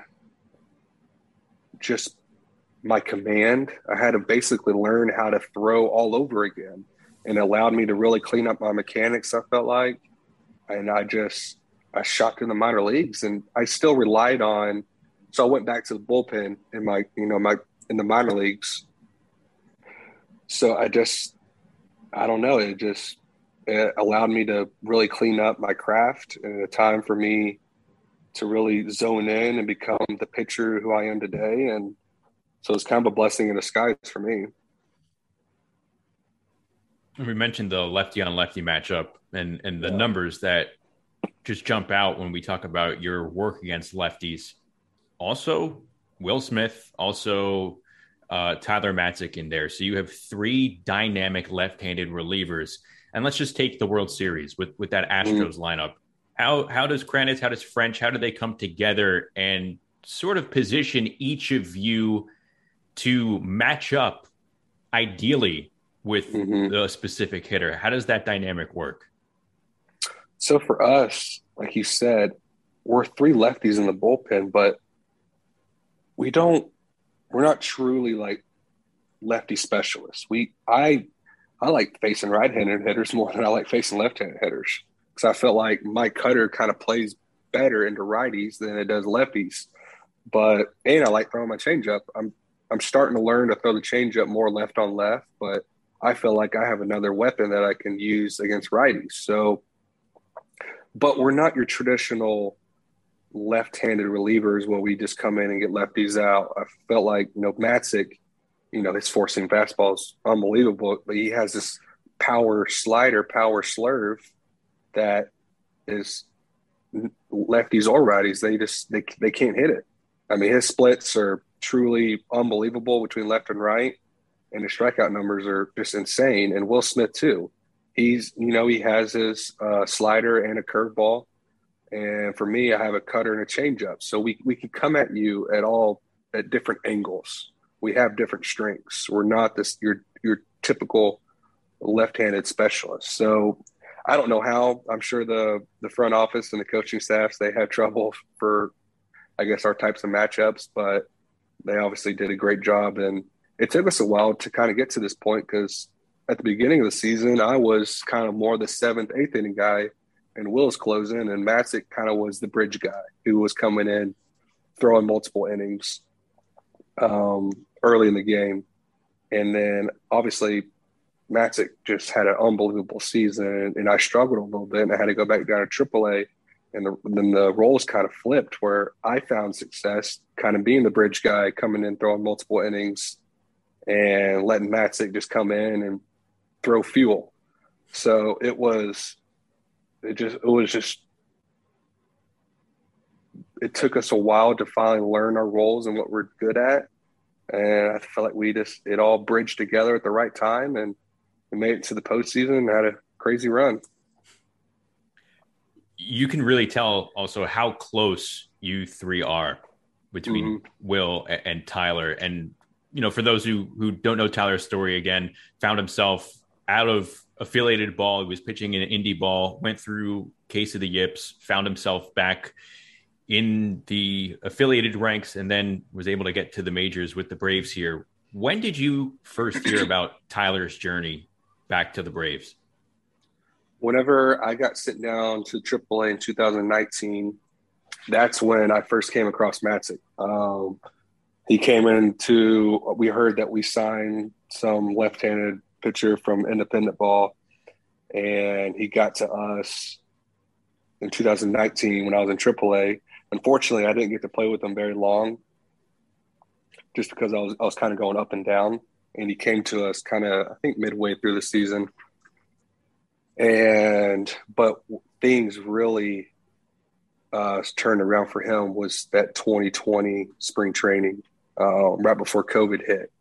just my command. I had to basically learn how to throw all over again and allowed me to really clean up my mechanics, I felt like. And I just, I shot to the minor leagues and I still relied on. So I went back to the bullpen in my, you know, my, in the minor leagues. So I just I don't know. It just it allowed me to really clean up my craft and a time for me to really zone in and become the pitcher who I am today. And so it's kind of a blessing in disguise for me. We mentioned the lefty on lefty matchup and and the yeah. numbers that just jump out when we talk about your work against lefties. Also, Will Smith, also uh, Tyler Matzek in there. So you have three dynamic left-handed relievers. And let's just take the World Series with with that Astros mm. lineup. How how does Kranitz, how does French, how do they come together and sort of position each of you to match up ideally with mm-hmm. the specific hitter? How does that dynamic work? So for us, like you said, we're three lefties in the bullpen, but we don't we're not truly like lefty specialists. We I I like facing right-handed hitters more than I like facing left-handed hitters because I felt like my cutter kind of plays better into righties than it does lefties. But and I like throwing my changeup. I'm I'm starting to learn to throw the changeup more left on left, but I feel like I have another weapon that I can use against righties. So, but we're not your traditional left-handed relievers where we just come in and get lefties out. I felt like you know Matzek, you know his four-seam fastballs unbelievable, but he has this power slider, power slurve that is lefties or righties. They just they they can't hit it. I mean his splits are truly unbelievable between left and right, and his strikeout numbers are just insane. And Will Smith too. He's you know he has his uh, slider and a curveball, and for me, I have a cutter and a changeup. So we we can come at you at all at different angles. We have different strengths. We're not this your your typical left-handed specialist. So I don't know how. I'm sure the the front office and the coaching staffs they have trouble for, I guess, our types of matchups, but they obviously did a great job. And it took us a while to kind of get to this point because at the beginning of the season, I was kind of more the seventh, eighth inning guy, and Will's closing, and Matzek kind of was the bridge guy who was coming in, throwing multiple innings um, early in the game. And then obviously Matzek just had an unbelievable season, and I struggled a little bit, and I had to go back down to AAA. And the, then the roles kind of flipped, where I found success, kind of being the bridge guy, coming in, throwing multiple innings, and letting Matzek just come in and throw fuel. So it was, it just, it was just, it took us a while to finally learn our roles and what we're good at. And I felt like we just, it all bridged together at the right time. And we made it to the postseason and had a crazy run. You can really tell also how close you three are between mm-hmm. Will and Tyler. And, you know, for those who, who don't know Tyler's story again, found himself out of affiliated ball. He was pitching an indie ball, went through case of the yips, found himself back in the affiliated ranks, and then was able to get to the majors with the Braves here. When did you first hear about Tyler's journey back to the Braves? Whenever I got sent down to AAA in 2019, that's when I first came across Matzek. Um, he came into, we heard that we signed some left handed pitcher from independent ball, and he got to us in 2019 when I was in AAA. Unfortunately, I didn't get to play with him very long just because I was, I was kind of going up and down and he came to us kind of I think midway through the season. And but things really uh, turned around for him was that 2020 spring training uh, right before COVID hit,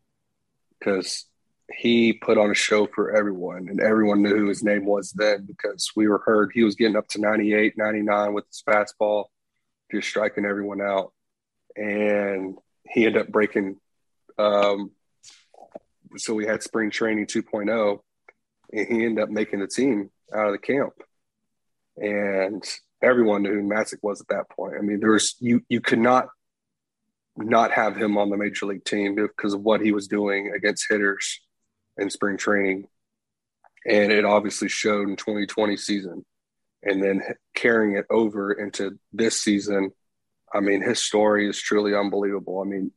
because he put on a show for everyone, and everyone knew who his name was then because we were heard he was getting up to 98, 99 with his fastball, just striking everyone out, and he ended up breaking um, so we had spring training 2.0 and he ended up making the team out of the camp. And everyone knew who Matzek was at that point. I mean, there was you you could not not have him on the major league team because of what he was doing against hitters in spring training, and it obviously showed in 2020 season, and then carrying it over into this season. I mean, his story is truly unbelievable. I mean,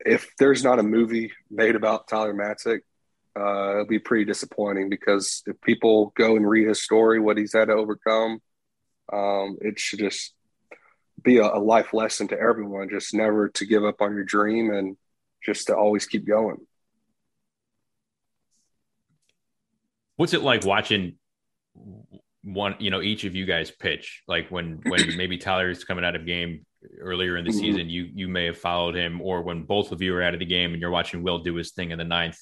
if there's not a movie made about Tyler Matzek, uh, it'll be pretty disappointing because if people go and read his story, what he's had to overcome, um, it should just be a, a, life lesson to everyone. Just never to give up on your dream and just to always keep going. What's it like watching one, you know, each of you guys pitch? Like when when maybe Tyler's coming out of game, earlier in the mm-hmm. season, you you may have followed him, or when both of you are out of the game and you're watching Will do his thing in the ninth.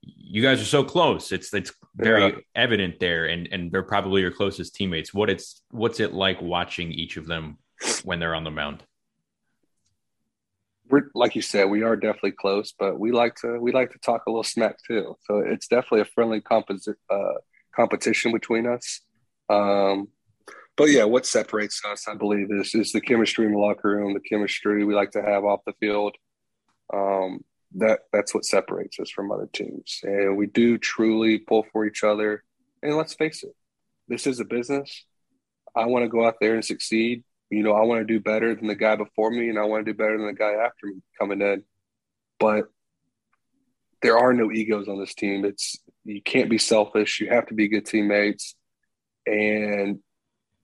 You guys are so close. It's it's very yeah. evident there, and and they're probably your closest teammates. What it's what's it like watching each of them when they're on the mound? We're like you said, we are definitely close, but we like to we like to talk a little smack too. So it's definitely a friendly composi- uh, competition between us. Um, but yeah, what separates us, I believe, is is the chemistry in the locker room, the chemistry we like to have off the field. Um, that that's what separates us from other teams, and we do truly pull for each other. And let's face it, this is a business. I want to go out there and succeed. You know, I want to do better than the guy before me, and I want to do better than the guy after me coming in. But there are no egos on this team. It's you can't be selfish. You have to be good teammates, and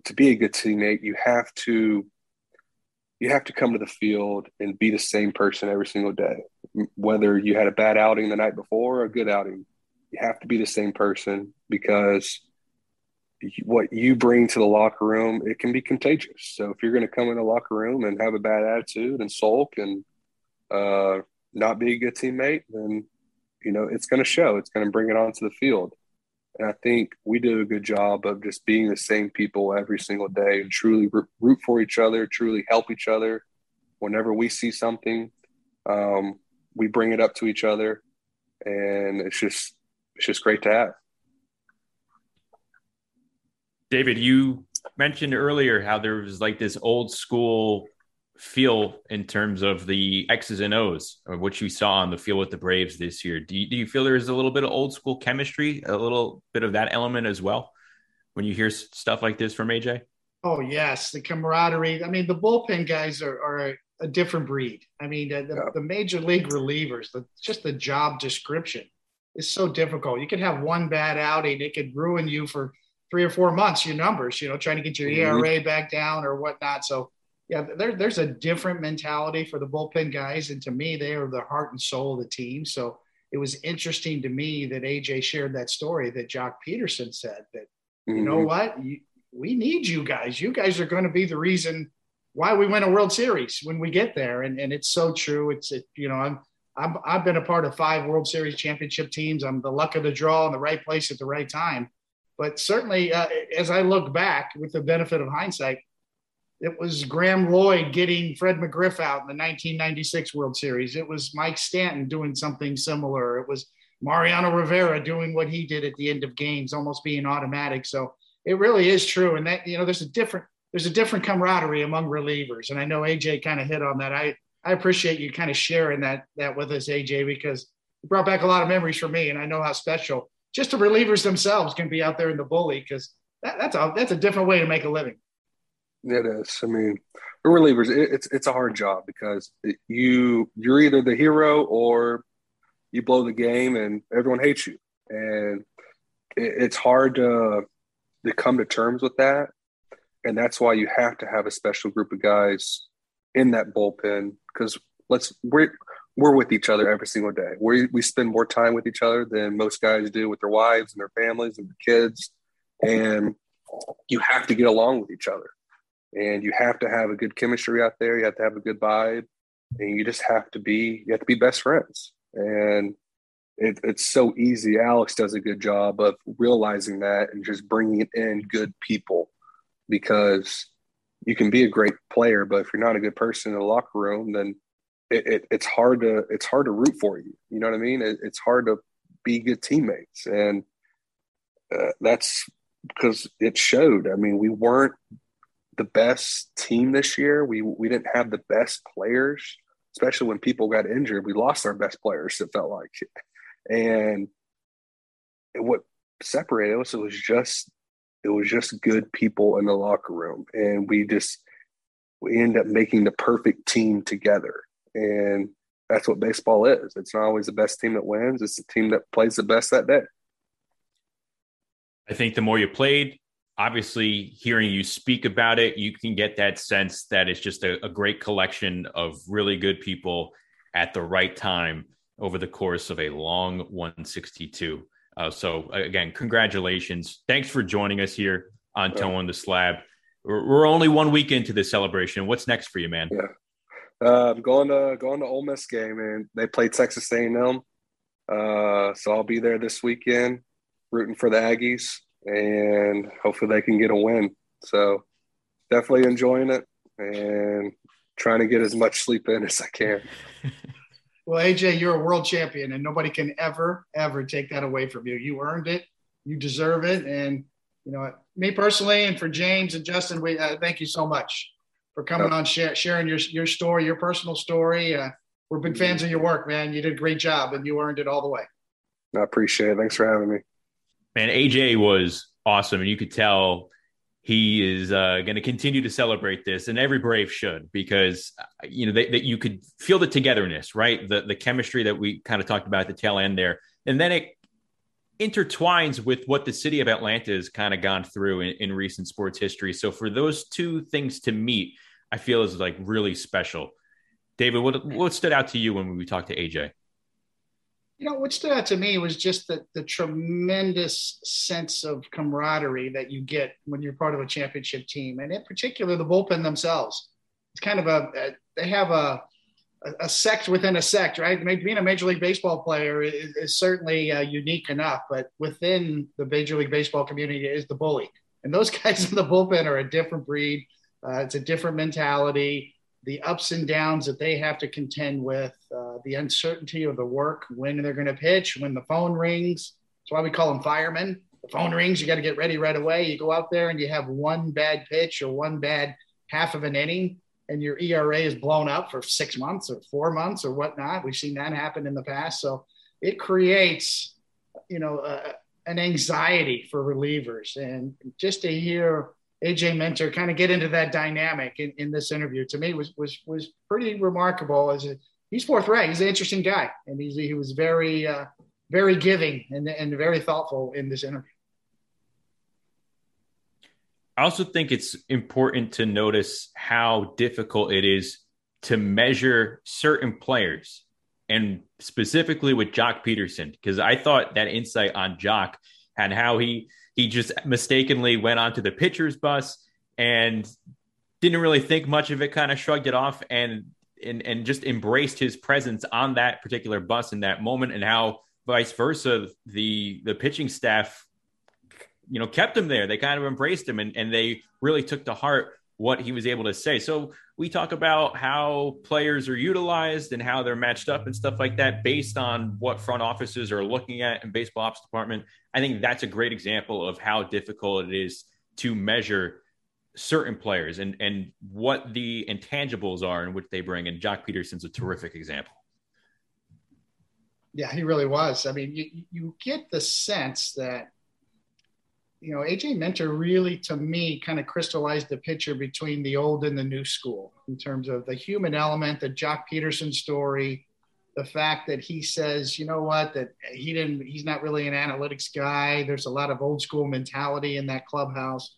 to be a good teammate, you have to you have to come to the field and be the same person every single day. Whether you had a bad outing the night before or a good outing, you have to be the same person because what you bring to the locker room it can be contagious. So if you're going to come in the locker room and have a bad attitude and sulk and uh, not be a good teammate, then you know, it's going to show. It's going to bring it onto the field. And I think we do a good job of just being the same people every single day and truly root for each other, truly help each other. Whenever we see something, um, we bring it up to each other, and it's just it's just great to have. David, you mentioned earlier how there was like this old school feel in terms of the X's and O's or what you saw on the field with the Braves this year. Do you, do you feel there's a little bit of old school chemistry, a little bit of that element as well when you hear stuff like this from AJ? Oh, yes. The camaraderie. I mean, the bullpen guys are, are a, a different breed. I mean, the, yeah. the major league relievers, the, just the job description is so difficult. You could have one bad outing, it could ruin you for three or four months, your numbers, you know, trying to get your mm-hmm. ERA back down or whatnot. So, yeah, there, there's a different mentality for the bullpen guys. And to me, they are the heart and soul of the team. So it was interesting to me that AJ shared that story that Joc Pederson said that, mm-hmm. you know mm-hmm. what, you, we need you guys. You guys are going to be the reason why we win a World Series when we get there. And, and it's so true. It's, it, you know, I'm, i have been a part of five World Series championship teams. I'm the luck of the draw in the right place at the right time. But certainly, uh, as I look back with the benefit of hindsight, it was Graeme Lloyd getting Fred McGriff out in the 1996 World Series. It was Mike Stanton doing something similar. It was Mariano Rivera doing what he did at the end of games, almost being automatic. So it really is true. And that, you know, there's a different, there's a different camaraderie among relievers. And I know AJ kind of hit on that. I, I appreciate you kind of sharing that, that with us, AJ, because it brought back a lot of memories for me. And I know how special just the relievers themselves can be out there in the bully because that, that's a, that's a different way to make a living. It is. I mean, the relievers, it, it's it's a hard job because you you're either the hero or you blow the game and everyone hates you, and it, it's hard to to come to terms with that, and that's why you have to have a special group of guys in that bullpen because let's we're we're with each other every single day. We we spend more time with each other than most guys do with their wives and their families and their kids, and you have to get along with each other and you have to have a good chemistry out there. You have to have a good vibe, and you just have to be you have to be best friends. And it, it's so easy. Alex does a good job of realizing that and just bringing in good people because you can be a great player, but if you're not a good person in the locker room, then it, it, it's hard to it's hard to root for you. You know what I mean? It, it's hard to be good teammates, and uh, that's because it showed. I mean, we weren't the best team this year. We we didn't have the best players, especially when people got injured. We lost our best players. It felt like, and what separated us it was just it was just good people in the locker room, and we just we end up making the perfect team together. And that's what baseball is. It's not always the best team that wins. It's the team that plays the best that day. I think the more you played, obviously hearing you speak about it you can get that sense that it's just a, a, great collection of really good people at the right time over the course of a long 162 uh, so again congratulations. Thanks for joining us here on toe on the slab. We're, we're, only one week into this celebration. What's next for you man? Yeah. Uh, i'm going to going to Ole Miss game and they play Texas A&M uh, so I'll be there this weekend rooting for the Aggies and hopefully they can get a win. So definitely enjoying it and trying to get as much sleep in as I can. well, AJ, you're a world champion, and nobody can ever, ever take that away from you. You earned it. You deserve it. And you know, me personally, and for James and Justin, we uh, thank you so much for coming on, share, sharing your your story, your personal story. Uh, we're big fans of your work, man. You did a great job, and you earned it all the way. I appreciate it. Thanks for having me man, AJ was awesome, and you could tell he is uh, going to continue to celebrate this, and every Brave should because you know that you could feel the togetherness, right? The the chemistry that we kind of talked about at the tail end there, and then it intertwines with what the city of Atlanta has kind of gone through in, in recent sports history. So for those two things to meet, I feel is like really special. David, what what stood out to you when we talked to AJ? You know, what stood out to me was just the, the tremendous sense of camaraderie that you get when you're part of a championship team. And in particular, the bullpen themselves. It's kind of a, they have a, a, sect within a sect, right? Being a Major League Baseball player is, is certainly uh, unique enough, but within the Major League Baseball community is the bully. And those guys in the bullpen are a different breed. Uh, it's a different mentality. The ups and downs that they have to contend with, uh, the uncertainty of the work, when they're going to pitch, when the phone rings. That's why we call them firemen. The phone rings, you got to get ready right away. You go out there and you have one bad pitch or one bad half of an inning and your ERA is blown up for six months or four months or whatnot. We've seen that happen in the past. So it creates, you know, uh, an anxiety for relievers. And just to hear AJ Minter kind of get into that dynamic in, in this interview to me was was was pretty remarkable. As a, he's forthright, he's an interesting guy, and he's, he was very uh, very giving and, and very thoughtful in this interview. I also think it's important to notice how difficult it is to measure certain players and specifically with Joc Pederson, because I thought that insight on Joc and how he he just mistakenly went onto the pitcher's bus and didn't really think much of it, kind of shrugged it off and and and just embraced his presence on that particular bus in that moment, and how vice versa the the pitching staff you know, kept him there. They kind of embraced him and, and they really took to heart what he was able to say. So we talk about how players are utilized and how they're matched up and stuff like that based on what front offices are looking at in baseball ops department. I think that's a great example of how difficult it is to measure certain players and and what the intangibles are and what they bring. And Joc Pederson's a terrific example. Yeah, he really was. I mean, you you get the sense that you know, AJ Minter really, to me, kind of crystallized the picture between the old and the new school in terms of the human element, the Joc Pederson story, the fact that he says, you know what, that he didn't, he's not really an analytics guy. There's a lot of old school mentality in that clubhouse.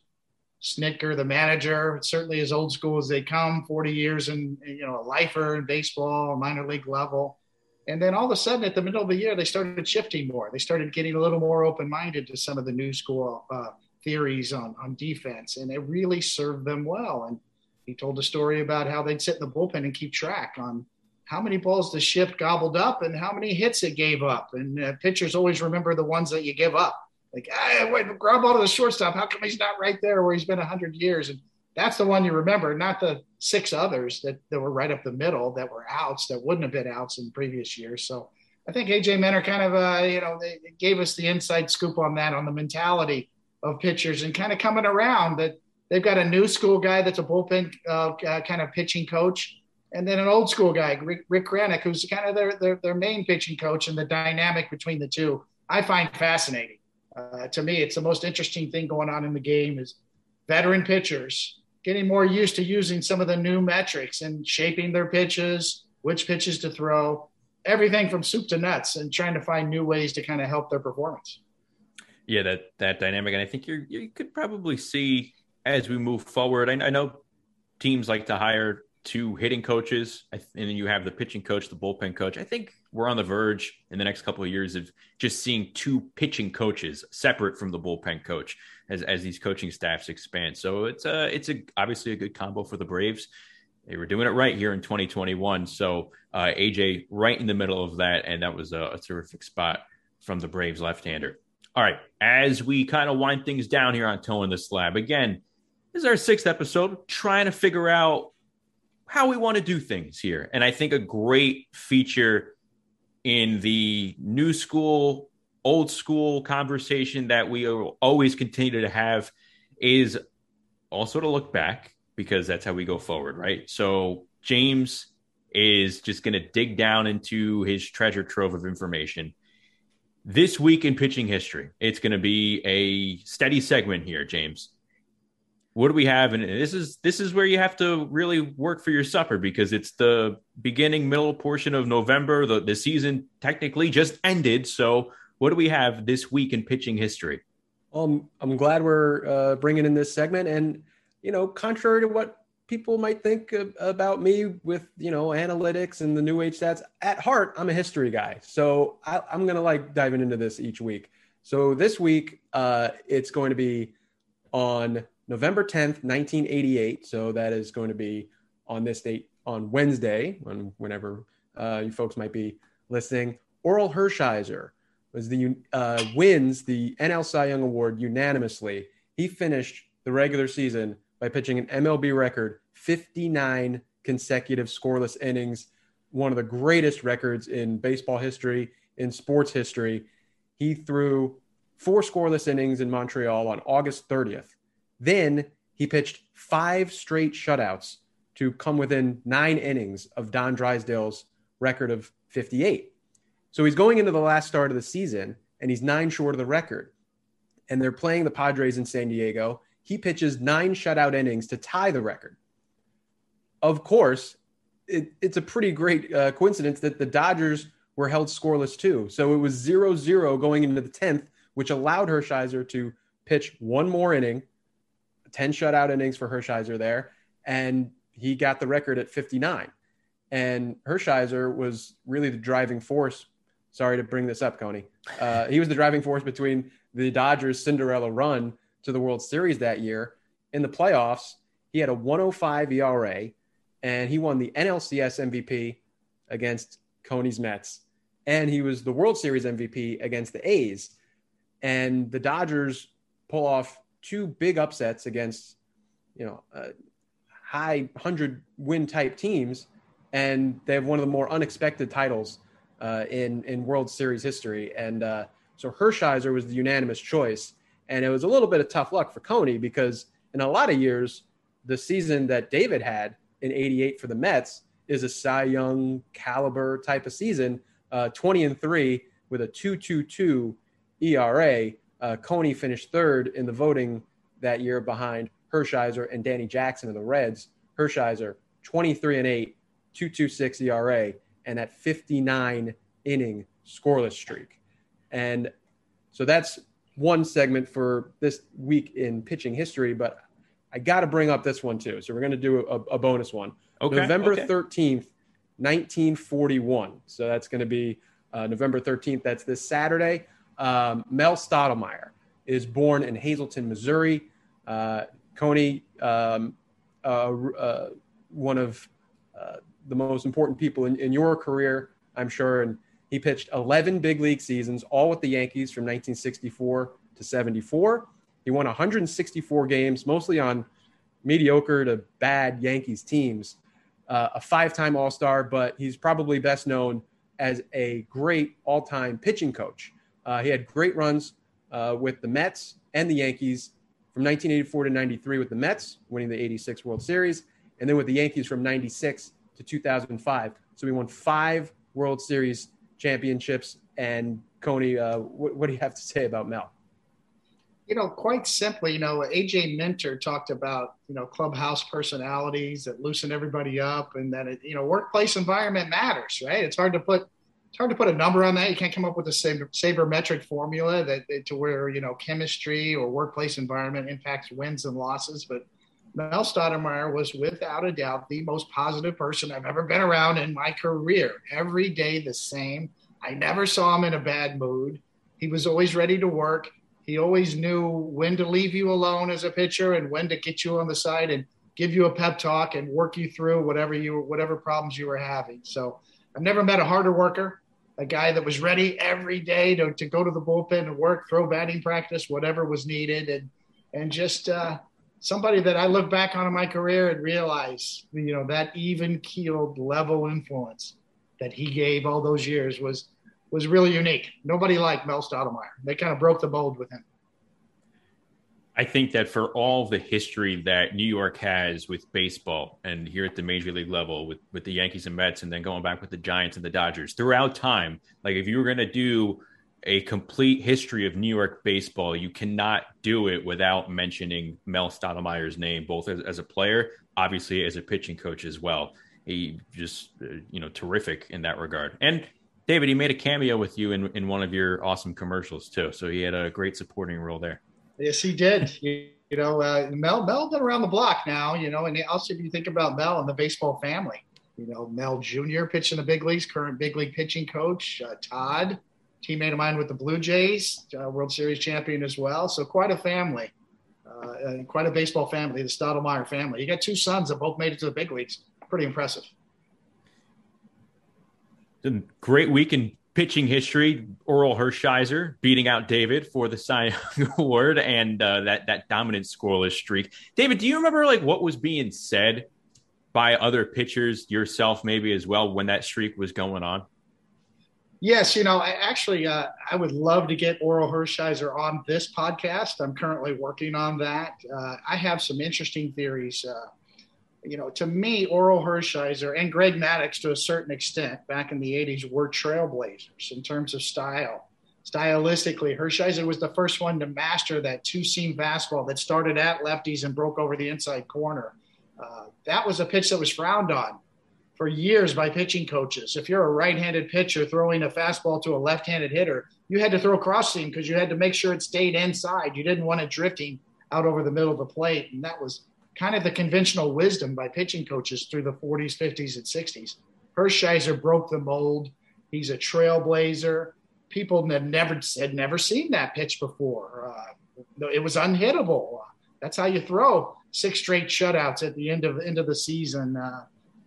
Snitker, the manager, certainly as old school as they come, 40 years and, you know, a lifer in baseball, minor league level and then all of a sudden, at the middle of the year, they started shifting more. They started getting a little more open minded to some of the new school uh, theories on, on defense, and it really served them well. And he told a story about how they'd sit in the bullpen and keep track on how many balls the shift gobbled up and how many hits it gave up. And uh, pitchers always remember the ones that you give up. Like, hey, wait, grab ball to the shortstop. How come he's not right there where he's been 100 years? And that's the one you remember, not the six others that, that were right up the middle that were outs that wouldn't have been outs in previous years. So I think AJ Minter kind of, uh, you know, they, gave us the inside scoop on that, on the mentality of pitchers and kind of coming around that they've got a new school guy that's a bullpen uh, uh, kind of pitching coach. And then an old school guy, Rick, Rick Kranitz, who's kind of their, their, their main pitching coach and the dynamic between the two, I find fascinating. Uh, to me, it's the most interesting thing going on in the game is veteran pitchers getting more used to using some of the new metrics and shaping their pitches, which pitches to throw, everything from soup to nuts, and trying to find new ways to kind of help their performance. Yeah, that that dynamic, and I think you you could probably see as we move forward. I, I know teams like to hire two hitting coaches, and then you have the pitching coach, the bullpen coach. I think we're on the verge in the next couple of years of just seeing two pitching coaches separate from the bullpen coach as as these coaching staffs expand. So it's a it's a obviously a good combo for the Braves. They were doing it right here in 2021. So uh, AJ right in the middle of that, and that was a, a terrific spot from the Braves left-hander. All right, as we kind of wind things down here on Toeing the Slab again. This is our sixth episode, trying to figure out how we want to do things here. And I think a great feature in the new school, old school conversation that we always continue to have is also to look back because that's how we go forward, right? So James is just going to dig down into his treasure trove of information. This week in pitching history, it's going to be a steady segment here, James what do we have? And this is this is where you have to really work for your supper because it's the beginning middle portion of november. The, the season technically just ended. So what do we have this week in pitching history? Um, i'm glad we're uh, bringing in this segment. And you know contrary to what people might think about me with you know analytics and the new age stats at heart i'm a history guy. So I, i'm gonna like diving into this each week. So this week uh, it's going to be on November 10th, 1988. So that is going to be on this date on Wednesday, when, whenever uh, you folks might be listening, Orel Hershiser was the uh, wins the NL Cy Young Award unanimously. He finished the regular season by pitching an MLB record 59 consecutive scoreless innings, one of the greatest records in baseball history, in sports history. He threw four scoreless innings in Montreal on August 30th. Then he pitched five straight shutouts to come within nine innings of Don Drysdale's record of 58. So he's going into the last start of the season and he's nine short of the record. And they're playing the Padres in San Diego. He pitches nine shutout innings to tie the record. Of course, it, it's a pretty great uh, coincidence that the Dodgers were held scoreless too. So it was 0 0 going into the 10th, which allowed Hershiser to pitch one more inning, 10 shutout innings for Hershiser there. And he got the record at 59. And Hershiser was really the driving force. Sorry to bring this up, Coney. Uh, he was the driving force between the Dodgers' Cinderella run to the World Series that year. In the playoffs, he had a 105 ERA and he won the NLCS MVP against Coney's Mets. And he was the World Series MVP against the A's. And the Dodgers pull off two big upsets against, you know, uh, high 100 win type teams. And they have one of the more unexpected titles uh, in, in World Series history. And uh, so Hershiser was the unanimous choice. And it was a little bit of tough luck for Coney because in a lot of years, the season that David had in 88 for the Mets is a Cy Young caliber type of season, uh, 20 and 3 with a 2.22 ERA. Uh, Coney finished third in the voting that year behind Hershiser and Danny Jackson of the Reds. Hershiser 23 and 8, 2.26 ERA, and that 59 inning scoreless streak. And so that's one segment for this week in pitching history, but I got to bring up this one too. So we're going to do a, a, bonus one. Okay. November okay. 13th, 1941. So that's going to be uh, November 13th. That's this Saturday. Um, Mel Stottlemyre is born in Hazleton, Missouri. Uh, Coney, um, uh, uh one of uh, the most important people in, in your career, I'm sure. And he pitched 11 big league seasons, all with the Yankees from 1964 to 74. He won 164 games, mostly on mediocre to bad Yankees teams. Uh, a five time All Star, but he's probably best known as a great all time pitching coach. Uh, he had great runs uh, with the Mets and the Yankees from 1984 to 93 with the Mets, winning the 86 World Series, and then with the Yankees from 96 to 2005. So he won five World Series championships. And Coney, uh, what, what do you have to say about Mel? you know, quite simply, you know, AJ Minter talked about, you know, clubhouse personalities that loosen everybody up and that, it, you know, workplace environment matters, right? It's hard to put, it's hard to put a number on that. You can't come up with a sabermetric formula that to where, you know, chemistry or workplace environment impacts wins and losses. But Mel Stottlemyre was without a doubt the most positive person I've ever been around in my career. Every day the same. I never saw him in a bad mood. He was always ready to work he always knew when to leave you alone as a pitcher and when to get you on the side and give you a pep talk and work you through whatever you whatever problems you were having. So I've never met a harder worker, a guy that was ready every day to, to go to the bullpen and work, throw batting practice, whatever was needed, and and just uh, somebody that I look back on in my career and realize, you know, that even keeled level influence that he gave all those years was was really unique. Nobody liked Mel Stottlemyre. They kind of broke the mold with him. I think that for all the history that New York has with baseball and here at the major league level with, with the Yankees and Mets and then going back with the Giants and the Dodgers throughout time, like if you were going to do a complete history of New York baseball, you cannot do it without mentioning Mel Stottlemyre's name, both as, as a player, obviously as a pitching coach as well. He just, uh, you know, terrific in that regard. And David, he made a cameo with you in, in one of your awesome commercials too. So he had a great supporting role there. Yes, he did. You, you know, uh, Mel Mel been around the block now. You know, and also if you think about Mel and the baseball family, you know, Mel Jr. pitching the big leagues, current big league pitching coach, uh, Todd, teammate of mine with the Blue Jays, uh, World Series champion as well. So quite a family, uh, quite a baseball family, the Stottlemyre family. You got two sons that both made it to the big leagues. pretty impressive. Great week in pitching history. Orel Hershiser beating out David for the Cy Young Award and uh, that that dominant scoreless streak. David, do you remember like what was being said by other pitchers, yourself maybe as well, when that streak was going on? Yes, you know, I actually uh, I would love to get Orel Hershiser on this podcast. I'm currently working on that. Uh, I have some interesting theories. You know, to me, Orel Hershiser and Greg Maddux to a certain extent, back in the '80s, were trailblazers in terms of style. Stylistically, Hershiser was the first one to master that two-seam fastball that started at lefties and broke over the inside corner. Uh, that was a pitch that was frowned on for years by pitching coaches. If you're a right-handed pitcher throwing a fastball to a left-handed hitter, you had to throw cross seam because you had to make sure it stayed inside. You didn't want it drifting out over the middle of the plate, and that was kind of the conventional wisdom by pitching coaches through the 40s, 50s, and 60s. Hershiser broke the mold. He's a trailblazer. People had never had never seen that pitch before. Uh, it was unhittable. That's how you throw six straight shutouts at the end of end of the season. Uh,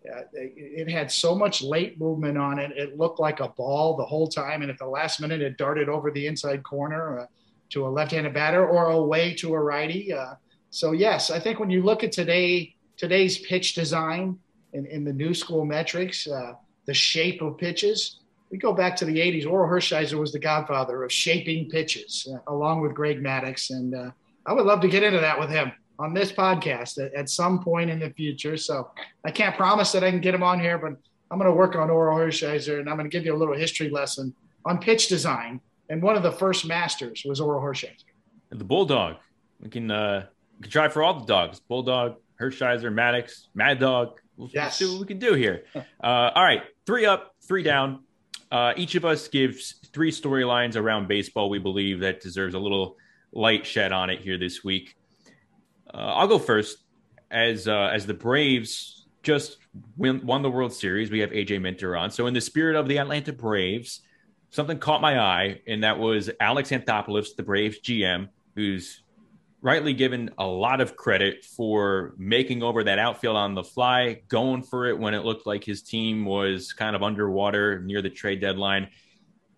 uh, it had so much late movement on it. It looked like a ball the whole time. And at the last minute, it darted over the inside corner uh, to a left handed batter or away to a righty. Uh, so, yes, I think when you look at today, today's pitch design in, in the new school metrics, uh, the shape of pitches, we go back to the 80s. Orel Hershiser was the godfather of shaping pitches, uh, along with Greg Maddux. And uh, I would love to get into that with him on this podcast at, at, some point in the future. So I can't promise that I can get him on here, but I'm going to work on Orel Hershiser and I'm going to give you a little history lesson on pitch design. And one of the first masters was Orel Hershiser. The Bulldog. We can, uh, can try for all the dogs. Bulldog, Hershiser, Maddux, Mad Dog. We'll yes. see what we can do here. Uh, all right, three up, three down. Uh, each of us gives three storylines around baseball we believe that deserves a little light shed on it here this week. Uh, I'll go first. As uh, as the Braves just win, won the World Series, we have AJ Minter on. So in the spirit of the Atlanta Braves, something caught my eye, and that was Alex Anthopoulos, the Braves GM, who's rightly given a lot of credit for making over that outfield on the fly, going for it when it looked like his team was kind of underwater near the trade deadline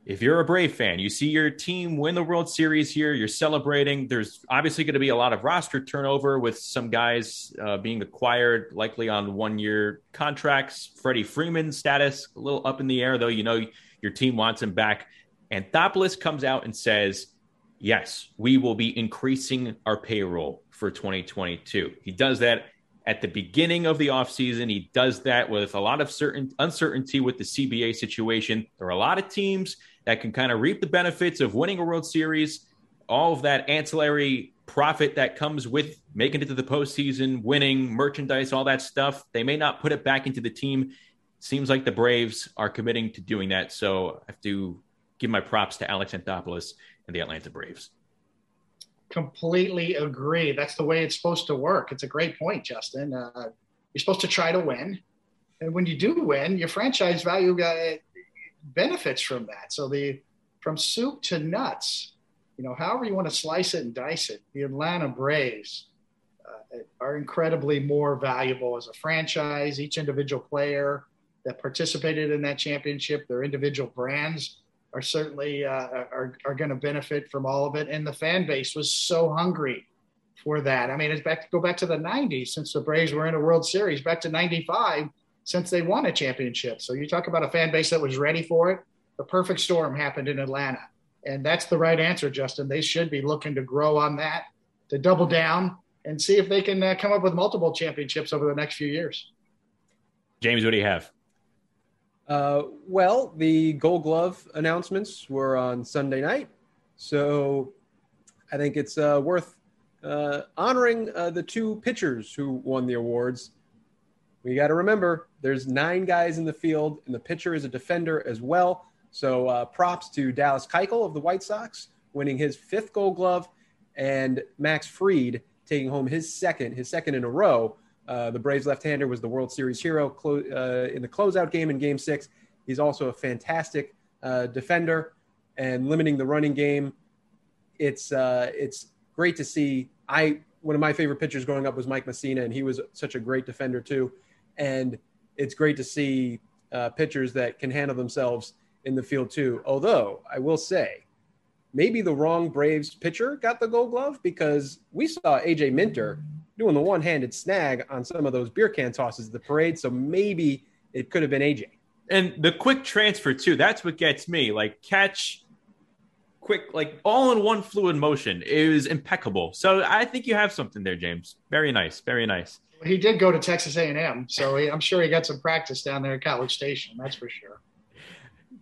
if you're a Brave fan, you see your team win the World Series here, you're celebrating. There's obviously going to be a lot of roster turnover with some guys uh, being acquired, likely on one year contracts. Freddie Freeman's status, a little up in the air, though. You know, your team wants him back. Anthopoulos comes out and says, Yes, we will be increasing our payroll for 2022. He does that at the beginning of the offseason. He does that with a lot of certain uncertainty with the CBA situation. There are a lot of teams that can kind of reap the benefits of winning a World Series, all of that ancillary profit that comes with making it to the postseason, winning merchandise, all that stuff. They may not put it back into the team. Seems like the Braves are committing to doing that. So I have to give my props to Alex Anthopoulos and the Atlanta Braves. Completely agree. That's the way it's supposed to work. It's a great point, Justin. Uh, you're supposed to try to win. And when you do win, your franchise value uh, benefits from that. So the from soup to nuts, you know, however you want to slice it and dice it, the Atlanta Braves uh, are incredibly more valuable as a franchise. Each individual player that participated in that championship, their individual brands are certainly uh, are, are going to benefit from all of it. And the fan base was so hungry for that. I mean, it's back to go back to the 90s since the Braves were in a World Series, back to 95 since they won a championship. So you talk about a fan base that was ready for it. The perfect storm happened in Atlanta. And that's the right answer, Justin. They should be looking to grow on that, to double down and see if they can uh, come up with multiple championships over the next few years. James, what do you have? Uh, well, the Gold Glove announcements were on Sunday night, so I think it's uh, worth uh, honoring uh, the two pitchers who won the awards we got to remember there's nine guys in the field, and the pitcher is a defender as well. So uh, props to Dallas Keuchel of the White Sox winning his fifth Gold Glove, and Max Fried taking home his second, his second in a row. Uh, the Braves left-hander was the World Series hero clo- uh, in the closeout game in Game Six. He's also a fantastic uh, defender and limiting the running game. It's uh, it's great to see. I one of my favorite pitchers growing up was Mike Mussina, and he was such a great defender too. And it's great to see uh, pitchers that can handle themselves in the field too. Although I will say, maybe the wrong Braves pitcher got the Gold Glove because we saw AJ Minter doing the one-handed snag on some of those beer can tosses at the parade. So maybe it could have been AJ. And the quick transfer too. That's what gets me. Like catch, quick, like all in one fluid motion. It was impeccable. So I think you have something there, James. Very nice. Very nice. He did go to Texas A&M, so he, I'm sure he got some practice down there at College Station. That's for sure.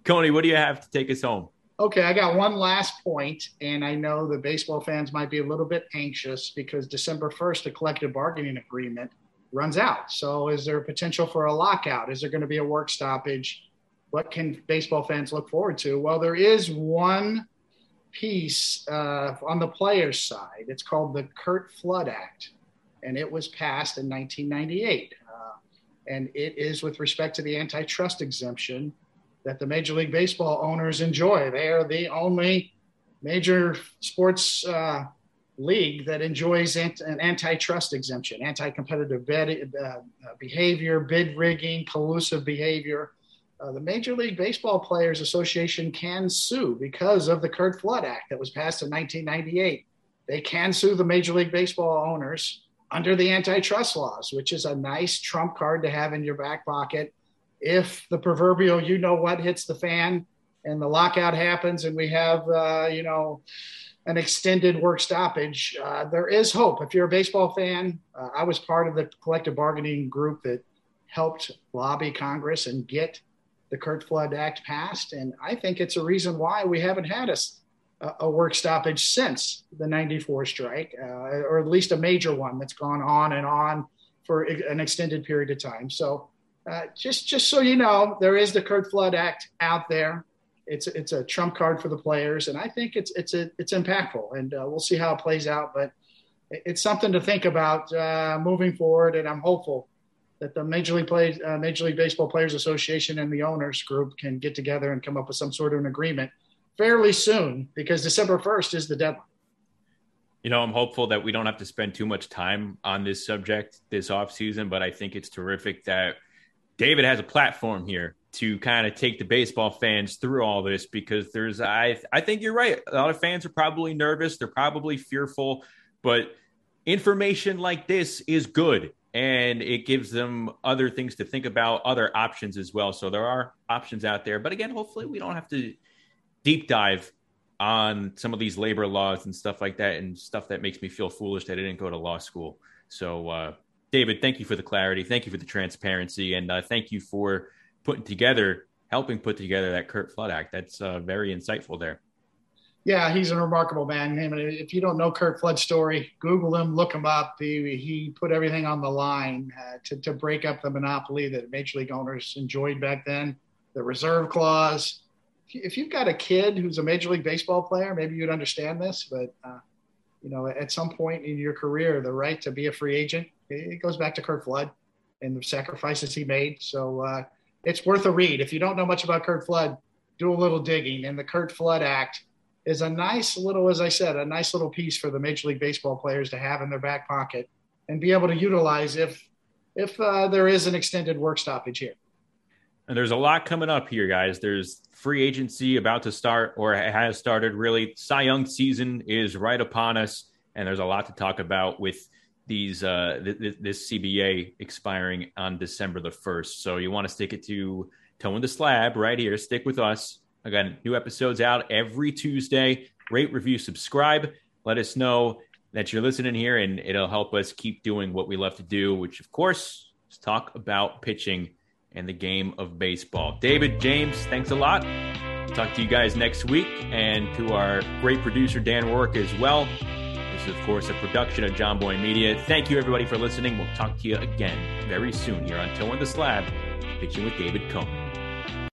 Coney, what do you have to take us home? Okay, I got one last point, and I know the baseball fans might be a little bit anxious because December 1st, the collective bargaining agreement runs out. So, is there potential for a lockout? Is there going to be a work stoppage? What can baseball fans look forward to? Well, there is one piece uh, on the players' side. It's called the Curt Flood Act, and it was passed in 1998. Uh, and it is with respect to the antitrust exemption that the Major League Baseball owners enjoy. They are the only major sports uh, league that enjoys an antitrust exemption, anti competitive uh, behavior, bid rigging, collusive behavior. Uh, the Major League Baseball Players Association can sue because of the Curt Flood Act that was passed in 1998. They can sue the Major League Baseball owners under the antitrust laws, which is a nice trump card to have in your back pocket if the proverbial you know what hits the fan and the lockout happens and we have uh, you know an extended work stoppage uh, there is hope. If you're a baseball fan uh, i was part of the collective bargaining group that helped lobby congress and get the curt flood act passed. And i think it's a reason why we haven't had a, a work stoppage since the 94 strike uh, or at least a major one that's gone on and on for an extended period of time. So uh, just just so you know, there is the Curt Flood Act out there. It's it's a trump card for the players, and I think it's it's a, it's impactful, and uh, we'll see how it plays out. But it's something to think about uh, moving forward, and I'm hopeful that the Major League Play, uh, Major League Baseball Players Association and the owners group can get together and come up with some sort of an agreement fairly soon, because December 1st is the deadline. You know, I'm hopeful that we don't have to spend too much time on this subject this off season, but I think it's terrific that David has a platform here to kind of take the baseball fans through all this because there's I I think you're right. A lot of fans are probably nervous, they're probably fearful, but information like this is good and it gives them other things to think about, other options as well. So there are options out there. But again, hopefully we don't have to deep dive on some of these labor laws and stuff like that and stuff that makes me feel foolish that I didn't go to law school. So uh David, thank you for the clarity. Thank you for the transparency. And uh, thank you for putting together, helping put together that Curt Flood Act. That's uh, very insightful there. Yeah, he's a remarkable man. I mean, if you don't know Curt Flood's story, Google him, look him up. He, he put everything on the line uh, to, to break up the monopoly that major league owners enjoyed back then, the reserve clause. If you've got a kid who's a major league baseball player, maybe you'd understand this, but uh, you know, at some point in your career, the right to be a free agent, it goes back to Curt Flood and the sacrifices he made. So uh, it's worth a read. If you don't know much about Curt Flood, do a little digging. And the Curt Flood Act is a nice little, as I said, a nice little piece for the Major League Baseball players to have in their back pocket and be able to utilize if if uh, there is an extended work stoppage here. And there's a lot coming up here, guys. There's free agency about to start or has started. Really, Cy Young season is right upon us, and there's a lot to talk about with these uh, th- th- this CBA expiring on December the first. So you want to stick it to Toeing the Slab right here. Stick with us. Again, new episodes out every Tuesday. Rate, review, subscribe. Let us know that you're listening here, and it'll help us keep doing what we love to do, which of course is talk about pitching and the game of baseball. David, James, thanks a lot. Talk to you guys next week and to our great producer, Dan Rourke, as well. Is, of course, a production of Jomboy Media. Thank you, everybody, for listening. We'll talk to you again very soon here on Toeing the Slab, pitching with David Cone.